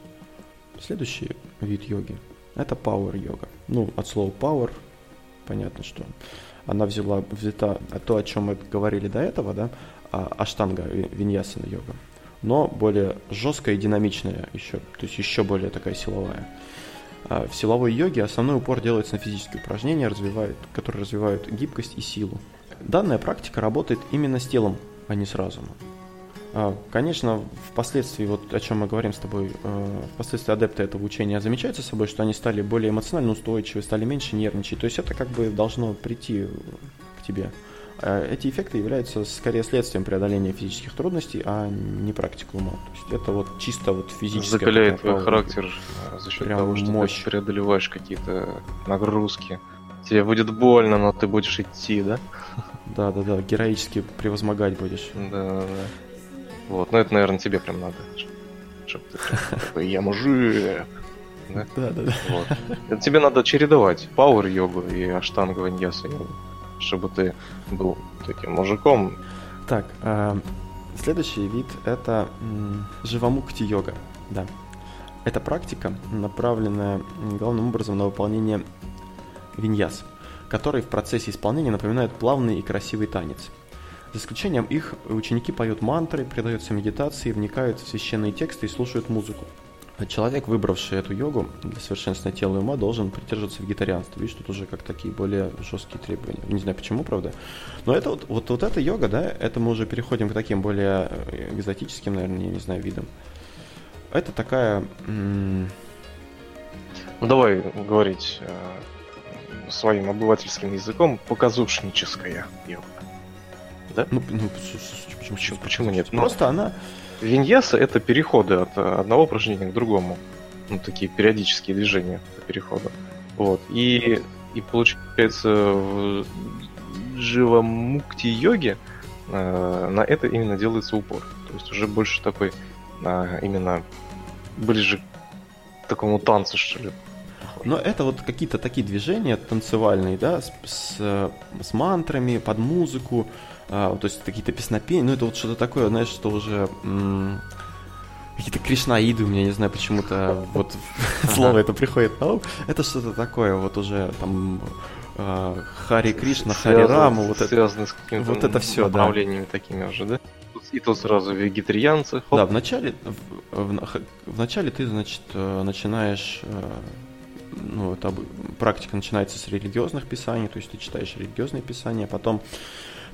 Следующий вид йоги – это power йога. Ну, от слова power, понятно, что она взяла, взята то, о чем мы говорили до этого, да, аштанга, виньясана йога, но более жесткая и динамичная еще, то есть еще более такая силовая. А, в силовой йоге основной упор делается на физические упражнения, развивают, которые развивают гибкость и силу. Данная практика работает именно с телом, а не с разумом. А, конечно, впоследствии, вот о чем мы говорим с тобой, впоследствии адепты этого учения замечают за собой, что они стали более эмоционально устойчивы, стали меньше нервничать. То есть это как бы должно прийти к тебе. Э, эти эффекты являются скорее следствием преодоления физических трудностей, а не практикума. То есть это вот чисто вот физическое. Закаляет твой характер э, за счет Прям того, что мощь. ты преодолеваешь какие-то нагрузки. Тебе будет больно, но ты будешь идти, да? Да, да, да, героически превозмогать будешь. Да, да. Вот, ну это, наверное, тебе прям надо. Чтобы ты такой, я мужик. Да, да, да. Вот. Тебе надо чередовать пауэр йогу и аштанга ваньяса йогу чтобы ты был таким мужиком. Так, э, следующий вид это м, живомукти йога. Да. Это практика, направленная главным образом на выполнение виньяс, который в процессе исполнения напоминает плавный и красивый танец. За исключением их, ученики поют мантры, предаются медитации, вникают в священные тексты и слушают музыку. Человек, выбравший эту йогу для совершенствования тела и ума, должен придерживаться вегетарианства. Видишь, тут уже как такие более жесткие требования. Не знаю почему, правда. Но это вот, вот, вот эта йога, да, это мы уже переходим к таким более э, экзотическим, наверное, я не знаю, видам. Это такая... ну, давай говорить э, своим обывательским языком, показушническая йога. Да? Ну, ну почему, почему, почему нет? Просто ну, она Виньяса это переходы от э, одного упражнения к другому. Ну, такие периодические движения по переходу. Вот. И, и получается, в живомукти йоге э, на это именно делается упор. То есть уже больше такой а, именно ближе к такому танцу, что ли. Но это вот какие-то такие движения танцевальные, да, с, с, с мантрами, под музыку, а, то есть какие-то песнопения, ну это вот что-то такое, знаешь, что уже м- какие-то кришнаиды у меня, не знаю, почему-то вот *laughs* слово это приходит на ум. Это что-то такое, вот уже там э, Хари Кришна, Хари Раму, вот это. Связано с какими-то вот это все, да. направлениями такими уже, да? И тут сразу вегетарианцы. Да, вначале, в, в, вначале ты, значит, э, начинаешь, э, ну, это практика начинается с религиозных писаний, то есть ты читаешь религиозные писания, потом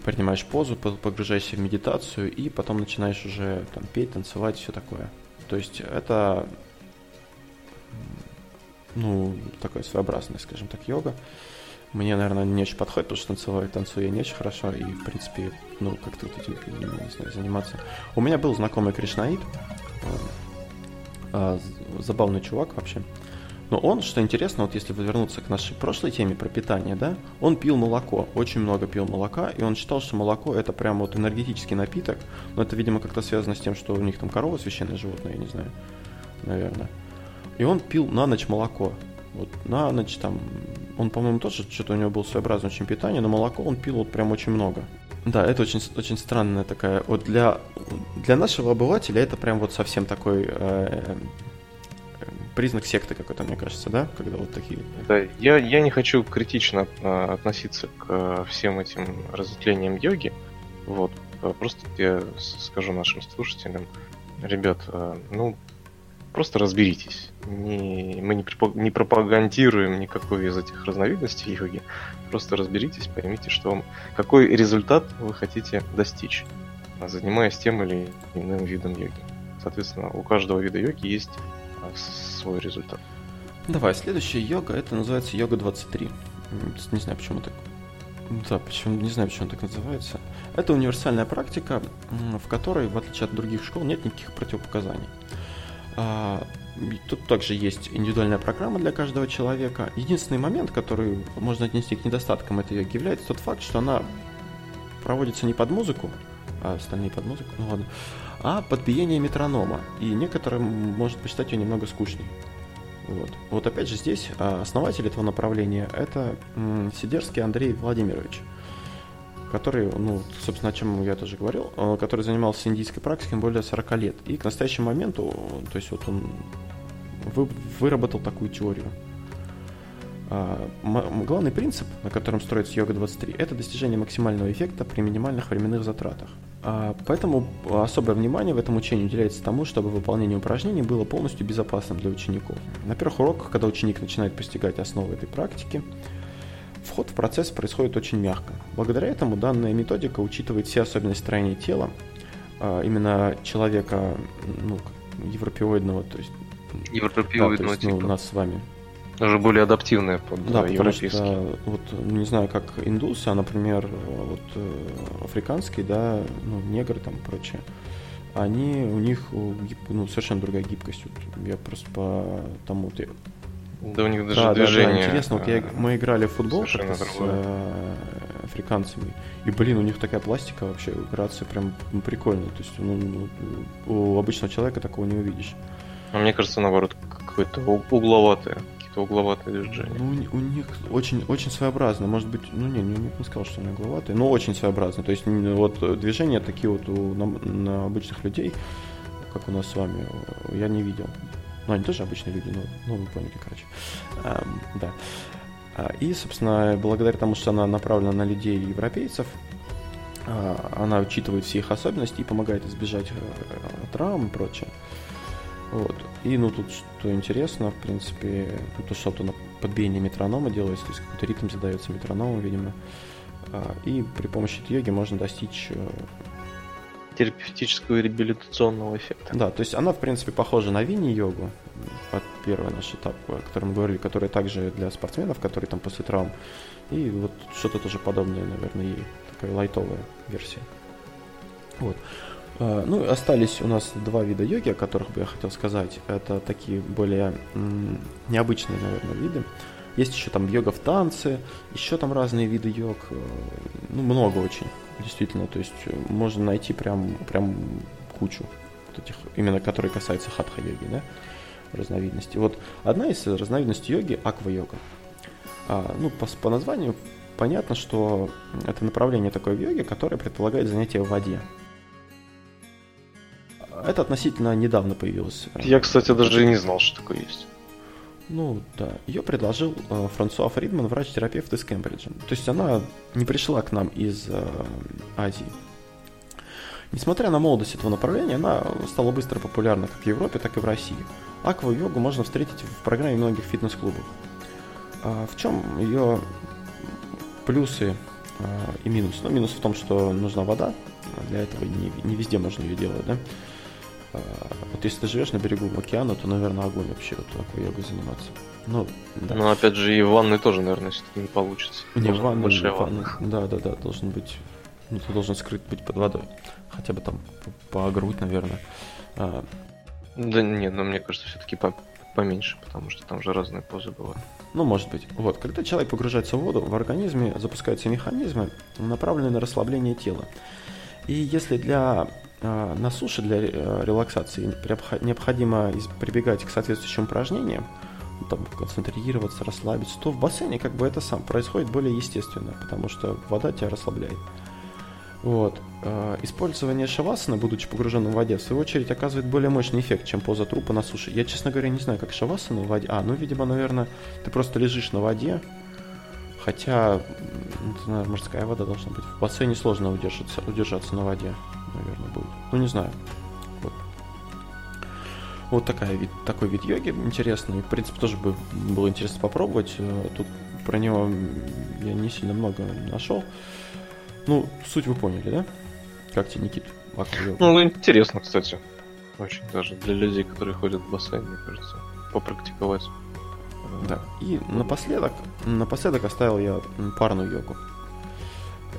принимаешь позу, погружаешься в медитацию и потом начинаешь уже там петь, танцевать, все такое. То есть это ну, такая своеобразная, скажем так, йога. Мне, наверное, не очень подходит, потому что танцевать танцую я не очень хорошо, и, в принципе, ну, как-то вот этим, не знаю, заниматься. У меня был знакомый кришнаит, а, забавный чувак вообще. Но он, что интересно, вот если вернуться к нашей прошлой теме про питание, да, он пил молоко, очень много пил молока, и он считал, что молоко это прям вот энергетический напиток, но это, видимо, как-то связано с тем, что у них там корова священное животное, я не знаю, наверное. И он пил на ночь молоко. Вот на ночь там, он, по-моему, тоже что-то у него было своеобразное очень питание, но молоко он пил вот прям очень много. Да, это очень, очень странная такая, вот для, для нашего обывателя это прям вот совсем такой э, признак секты какой-то, мне кажется, да, когда вот такие. Да, я, я не хочу критично а, относиться к а, всем этим разветвлениям йоги. Вот, а, просто я скажу нашим слушателям, ребят, а, ну, просто разберитесь. Не, мы не, не пропагандируем никакой из этих разновидностей йоги. Просто разберитесь, поймите, что вам, какой результат вы хотите достичь, занимаясь тем или иным видом йоги. Соответственно, у каждого вида йоги есть свой результат. Давай, следующая йога, это называется йога 23. Не знаю, почему так. Да, почему, не знаю, почему так называется. Это универсальная практика, в которой, в отличие от других школ, нет никаких противопоказаний. А, тут также есть индивидуальная программа для каждого человека. Единственный момент, который можно отнести к недостаткам этой йоги, является тот факт, что она проводится не под музыку, а остальные под музыку, ну ладно, а подбиение метронома. И некоторым может посчитать ее немного скучной. Вот. вот опять же здесь а, основатель этого направления это Сидерский Андрей Владимирович, который, ну, собственно, о чем я тоже говорил, а, который занимался индийской практикой более 40 лет. И к настоящему моменту, то есть вот он вы, выработал такую теорию. А, главный принцип, на котором строится йога 23, это достижение максимального эффекта при минимальных временных затратах. А, поэтому особое внимание в этом учении уделяется тому, чтобы выполнение упражнений было полностью безопасным для учеников. На первых уроках, когда ученик начинает постигать основы этой практики, вход в процесс происходит очень мягко. Благодаря этому данная методика учитывает все особенности строения тела, а, именно человека ну, европеоидного, то есть европеоидного да, то есть, ну, типа. нас с вами уже более адаптивные под да, европейские. Что, вот, не знаю, как индусы, а, например, вот э, африканские, да, ну, негры там и прочее, они, у них ну, совершенно другая гибкость. Вот, я просто по тому... Вот, да, у них даже да, движение. Да, да, интересно, вот я, мы играли в футбол с э, африканцами, и, блин, у них такая пластика вообще, грация прям ну, прикольная. То есть, ну, ну, у обычного человека такого не увидишь. А мне кажется, наоборот, какое-то угловатое какие-то угловатые движения. Ну, у, них очень, очень своеобразно. Может быть, ну не, не, не сказал, что они угловатые, но очень своеобразно. То есть вот движения такие вот у, на, на обычных людей, как у нас с вами, я не видел. Ну, они тоже обычные люди, но ну, вы поняли, короче. А, да. А, и, собственно, благодаря тому, что она направлена на людей европейцев, а, она учитывает все их особенности и помогает избежать э, травм и прочее. Вот. И, ну, тут что интересно, в принципе, ну, то, что на подбиение метронома делается, то есть какой-то ритм задается метрономом, видимо. А, и при помощи йоги можно достичь э, терапевтического и реабилитационного эффекта. Да, то есть она, в принципе, похожа на вини-йогу, под первый наш этап, о котором мы говорили, который также для спортсменов, которые там после травм. И вот что-то тоже подобное, наверное, ей. Такая лайтовая версия. Вот. А, ну, остались у нас два вида йоги, о которых бы я хотел сказать. Это такие более необычные, наверное, виды. Есть еще там йога в танце, еще там разные виды йог. Э, ну, много очень, действительно. То есть э, можно найти прям, прям кучу. вот этих, именно которые касаются хатха-йоги, да, разновидностей. Вот одна из разновидностей йоги – аква-йога. А, ну, по, по названию понятно, что это направление такое в йоге, которое предполагает занятие в воде. Это относительно недавно появилось. Я, кстати, даже и не знал, что такое есть. Ну да, ее предложил э, Франсуа Фридман, врач-терапевт из Кембриджа. То есть она не пришла к нам из э, Азии. Несмотря на молодость этого направления, она стала быстро популярна как в Европе, так и в России. Аква-йогу можно встретить в программе многих фитнес-клубов. А в чем ее плюсы а, и минусы? Ну, минус в том, что нужна вода. Для этого не, не везде можно ее делать, да? А, вот если ты живешь на берегу океана, то, наверное, огонь вообще вот такой йогой заниматься. Ну, да. Но опять же и в ванной тоже, наверное, все-таки не получится. Не, в ванной, большая ванна. Да, да, да, должен быть, ну, ты должен скрыт быть под водой. Хотя бы там по грудь, наверное. А... Да нет, но мне кажется, все-таки по поменьше, потому что там же разные позы бывают. Ну, может быть. Вот, когда человек погружается в воду, в организме запускаются механизмы, направленные на расслабление тела. И если для на суше для э, релаксации необходимо прибегать к соответствующим упражнениям, ну, там, концентрироваться, расслабиться, то в бассейне как бы это сам происходит более естественно, потому что вода тебя расслабляет. Вот. А, использование шавасаны, будучи погруженным в воде, в свою очередь оказывает более мощный эффект, чем поза трупа на суше. Я, честно говоря, не знаю, как шавасана в воде. А, ну, видимо, наверное, ты просто лежишь на воде, хотя, наверное, морская вода должна быть. В бассейне сложно удержаться, удержаться на воде наверное, будет. Ну, не знаю. Вот. Вот такая вид, такой вид йоги интересный. В принципе, тоже бы было интересно попробовать. Э, тут про него я не сильно много нашел. Ну, суть вы поняли, да? Как тебе, Никит? Ну, интересно, кстати. Очень даже для людей, которые ходят в бассейн, мне кажется, попрактиковать. Да. И напоследок, напоследок оставил я парную йогу.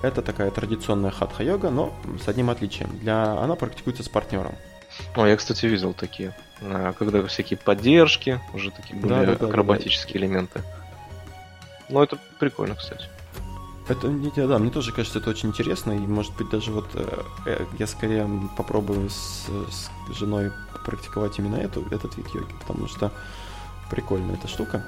Это такая традиционная хатха-йога, но с одним отличием. Для... Она практикуется с партнером. О, я, кстати, видел такие. А, когда всякие поддержки, уже такие более да, да, акробатические да, да. элементы. Ну, это прикольно, кстати. Это, да, мне тоже кажется, это очень интересно, и, может быть, даже вот э, э, я скорее попробую с, с женой практиковать именно эту, этот вид йоги, потому что прикольная эта штука.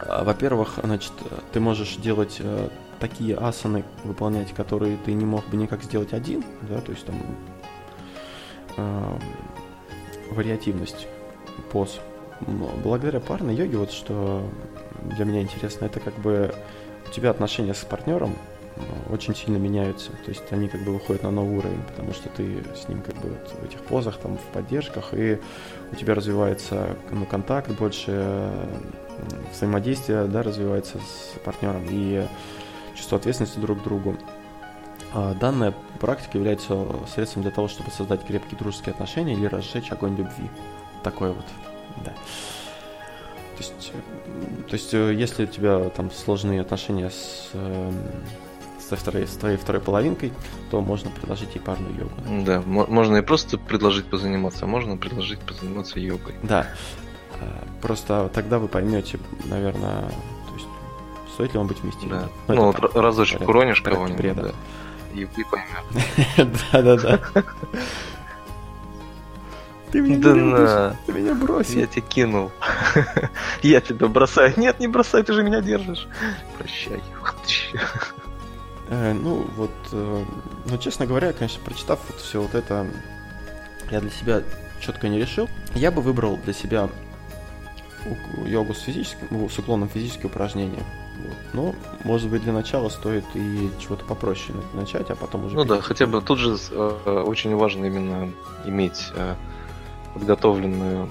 А, во-первых, значит, ты можешь делать э, такие асаны выполнять, которые ты не мог бы никак сделать один, да, то есть там э, вариативность поз. Благодаря парной йоге, вот что для меня интересно, это как бы у тебя отношения с партнером очень сильно меняются. То есть они как бы выходят на новый уровень, потому что ты с ним как бы вот в этих позах, там, в поддержках, и у тебя развивается ну, контакт больше, взаимодействие, да, развивается с партнером. И чувство ответственности друг к другу. А, данная практика является средством для того, чтобы создать крепкие дружеские отношения или разжечь огонь любви. Такое вот, да. То есть, то есть э, если у тебя там сложные отношения с, эм, со второй, с твоей второй половинкой, то можно предложить ей парную йогу. Да, можно и просто предложить позаниматься, а можно предложить позаниматься йогой. Да, а, просто тогда вы поймете, наверное, стоит ли он быть вместе. Да. Ну, ну вот разочек порядок, уронишь кого-нибудь, да. И ты поймешь. *laughs* Да-да-да. Ты меня да не на. Ты меня бросил. Я тебя кинул. *laughs* Я тебя бросаю. Нет, не бросай, ты же меня держишь. Прощай. Э, ну, вот, э, ну, честно говоря, конечно, прочитав вот все вот это, я для себя четко не решил. Я бы выбрал для себя йогу с физическим, с уклоном физические упражнения. Вот. Но, может быть, для начала стоит и чего-то попроще начать, а потом уже... Ну да, хотя бы тут же э, очень важно именно иметь э, подготовленную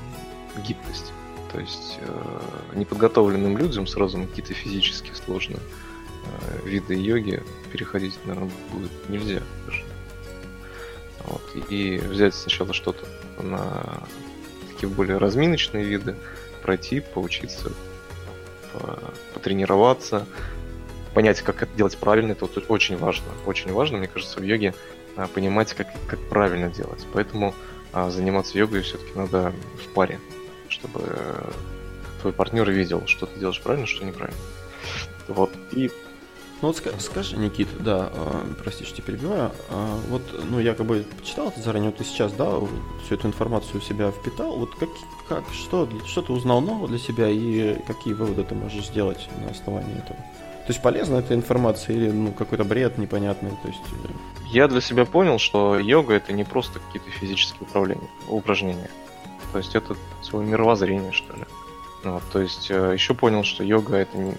гибкость. То есть э, неподготовленным людям сразу на какие-то физически сложные э, виды йоги переходить, наверное, будет нельзя даже. Вот. И взять сначала что-то на такие более разминочные виды, пройти, поучиться потренироваться, понять, как это делать правильно, это вот очень важно. Очень важно, мне кажется, в йоге а, понимать, как, как правильно делать. Поэтому а, заниматься йогой все-таки надо в паре, чтобы твой партнер видел, что ты делаешь правильно, что неправильно. Вот. И Ну вот скажи, Никит, да, э, прости, что перебиваю, э, вот, ну, я как бы читал это заранее, вот ты сейчас, да, всю эту информацию у себя впитал, вот как, как что, что ты узнал нового для себя и какие выводы ты можешь сделать на основании этого? То есть полезна эта информация или ну, какой-то бред непонятный? То есть... Э, я для себя понял, что йога это не просто какие-то физические управления, упражнения. То есть это свое мировоззрение, что ли. Вот, то есть еще понял, что йога это не,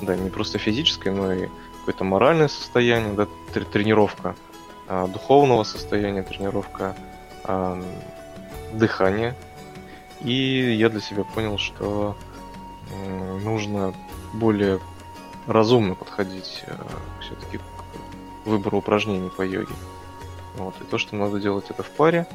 да, не просто физическое, но и какое-то моральное состояние, да, тренировка а, духовного состояния, тренировка а, дыхания. И я для себя понял, что э, нужно более разумно подходить э, все-таки к выбору упражнений по йоге. Вот. И то, что надо делать это в паре.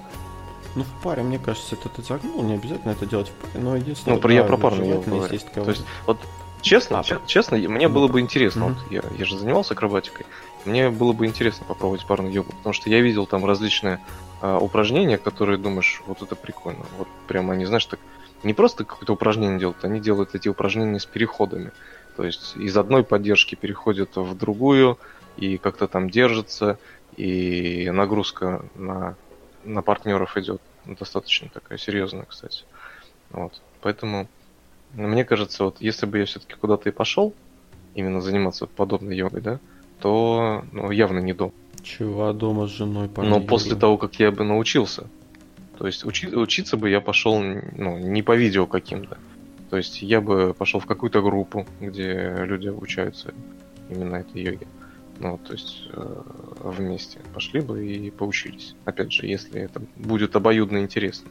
Ну, в паре, мне кажется, это ты загнул, не обязательно это делать в паре, но единственное... Ну, да, я про парную йогу говорю. То есть, вот Честно, а, честно, мне было бы интересно, mm-hmm. вот я, я же занимался акробатикой, мне было бы интересно попробовать парную йогу, потому что я видел там различные а, упражнения, которые думаешь, вот это прикольно, вот прямо они, знаешь, так не просто какое-то упражнение делают, они делают эти упражнения с переходами, то есть из одной поддержки переходят в другую и как-то там держатся, и нагрузка на, на партнеров идет достаточно такая серьезная, кстати. Вот. Поэтому мне кажется, вот если бы я все-таки куда-то и пошел, именно заниматься подобной йогой, да, то ну, явно не дом. Чего, а дома с женой пора Но йогой. после того, как я бы научился, то есть учи, учиться бы я пошел ну, не по видео каким-то. То есть я бы пошел в какую-то группу, где люди обучаются именно этой йоге. Ну, то есть э, вместе пошли бы и поучились. Опять же, если это будет обоюдно интересно.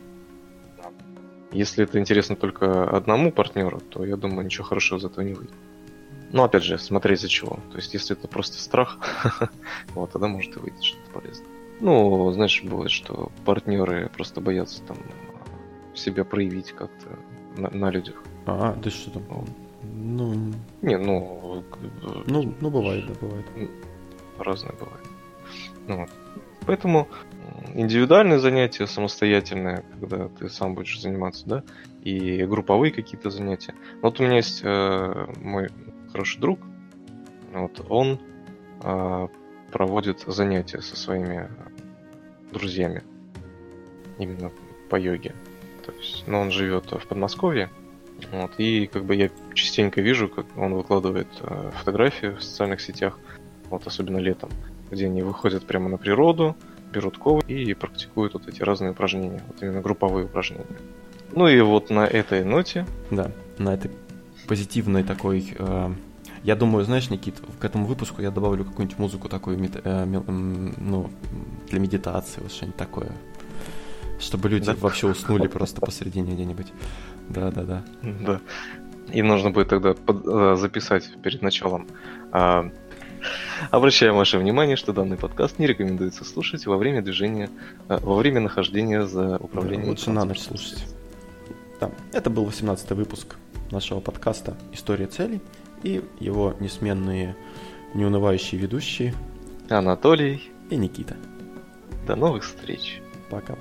Если это интересно только одному партнеру, то я думаю, ничего хорошего из этого не выйдет. Но опять же, смотреть за чего. То есть, если это просто страх, *laughs* вот, тогда может и выйти что-то полезное. Ну, знаешь, бывает, что партнеры просто боятся там себя проявить как-то на, на людях. А, да что там? Ну, не, ну, ну, ну бывает, да, бывает. Разное бывает. Ну, вот. Поэтому индивидуальные занятия самостоятельные, когда ты сам будешь заниматься, да, и групповые какие-то занятия. Вот у меня есть э, мой хороший друг, вот он э, проводит занятия со своими друзьями именно по йоге. То есть, но ну, он живет в Подмосковье, вот, и как бы я частенько вижу, как он выкладывает э, фотографии в социальных сетях, вот особенно летом, где они выходят прямо на природу, берут ковы и практикуют вот эти разные упражнения, вот именно групповые упражнения. Ну и вот на этой ноте... Да, на этой позитивной такой... Э, я думаю, знаешь, Никит, к этому выпуску я добавлю какую-нибудь музыку такую, э, ну, для медитации, вот что-нибудь такое. Чтобы люди да? вообще уснули просто посередине где-нибудь. Да-да-да. Да. И нужно будет тогда под, э, записать перед началом а, *laughs* Обращаем ваше внимание, что данный подкаст не рекомендуется слушать во время движения, э, во время нахождения за управлением. Да, лучше на ночь слушать. Да, это был 18 выпуск нашего подкаста «История целей» и его несменные, неунывающие ведущие Анатолий и Никита. До новых встреч. Пока.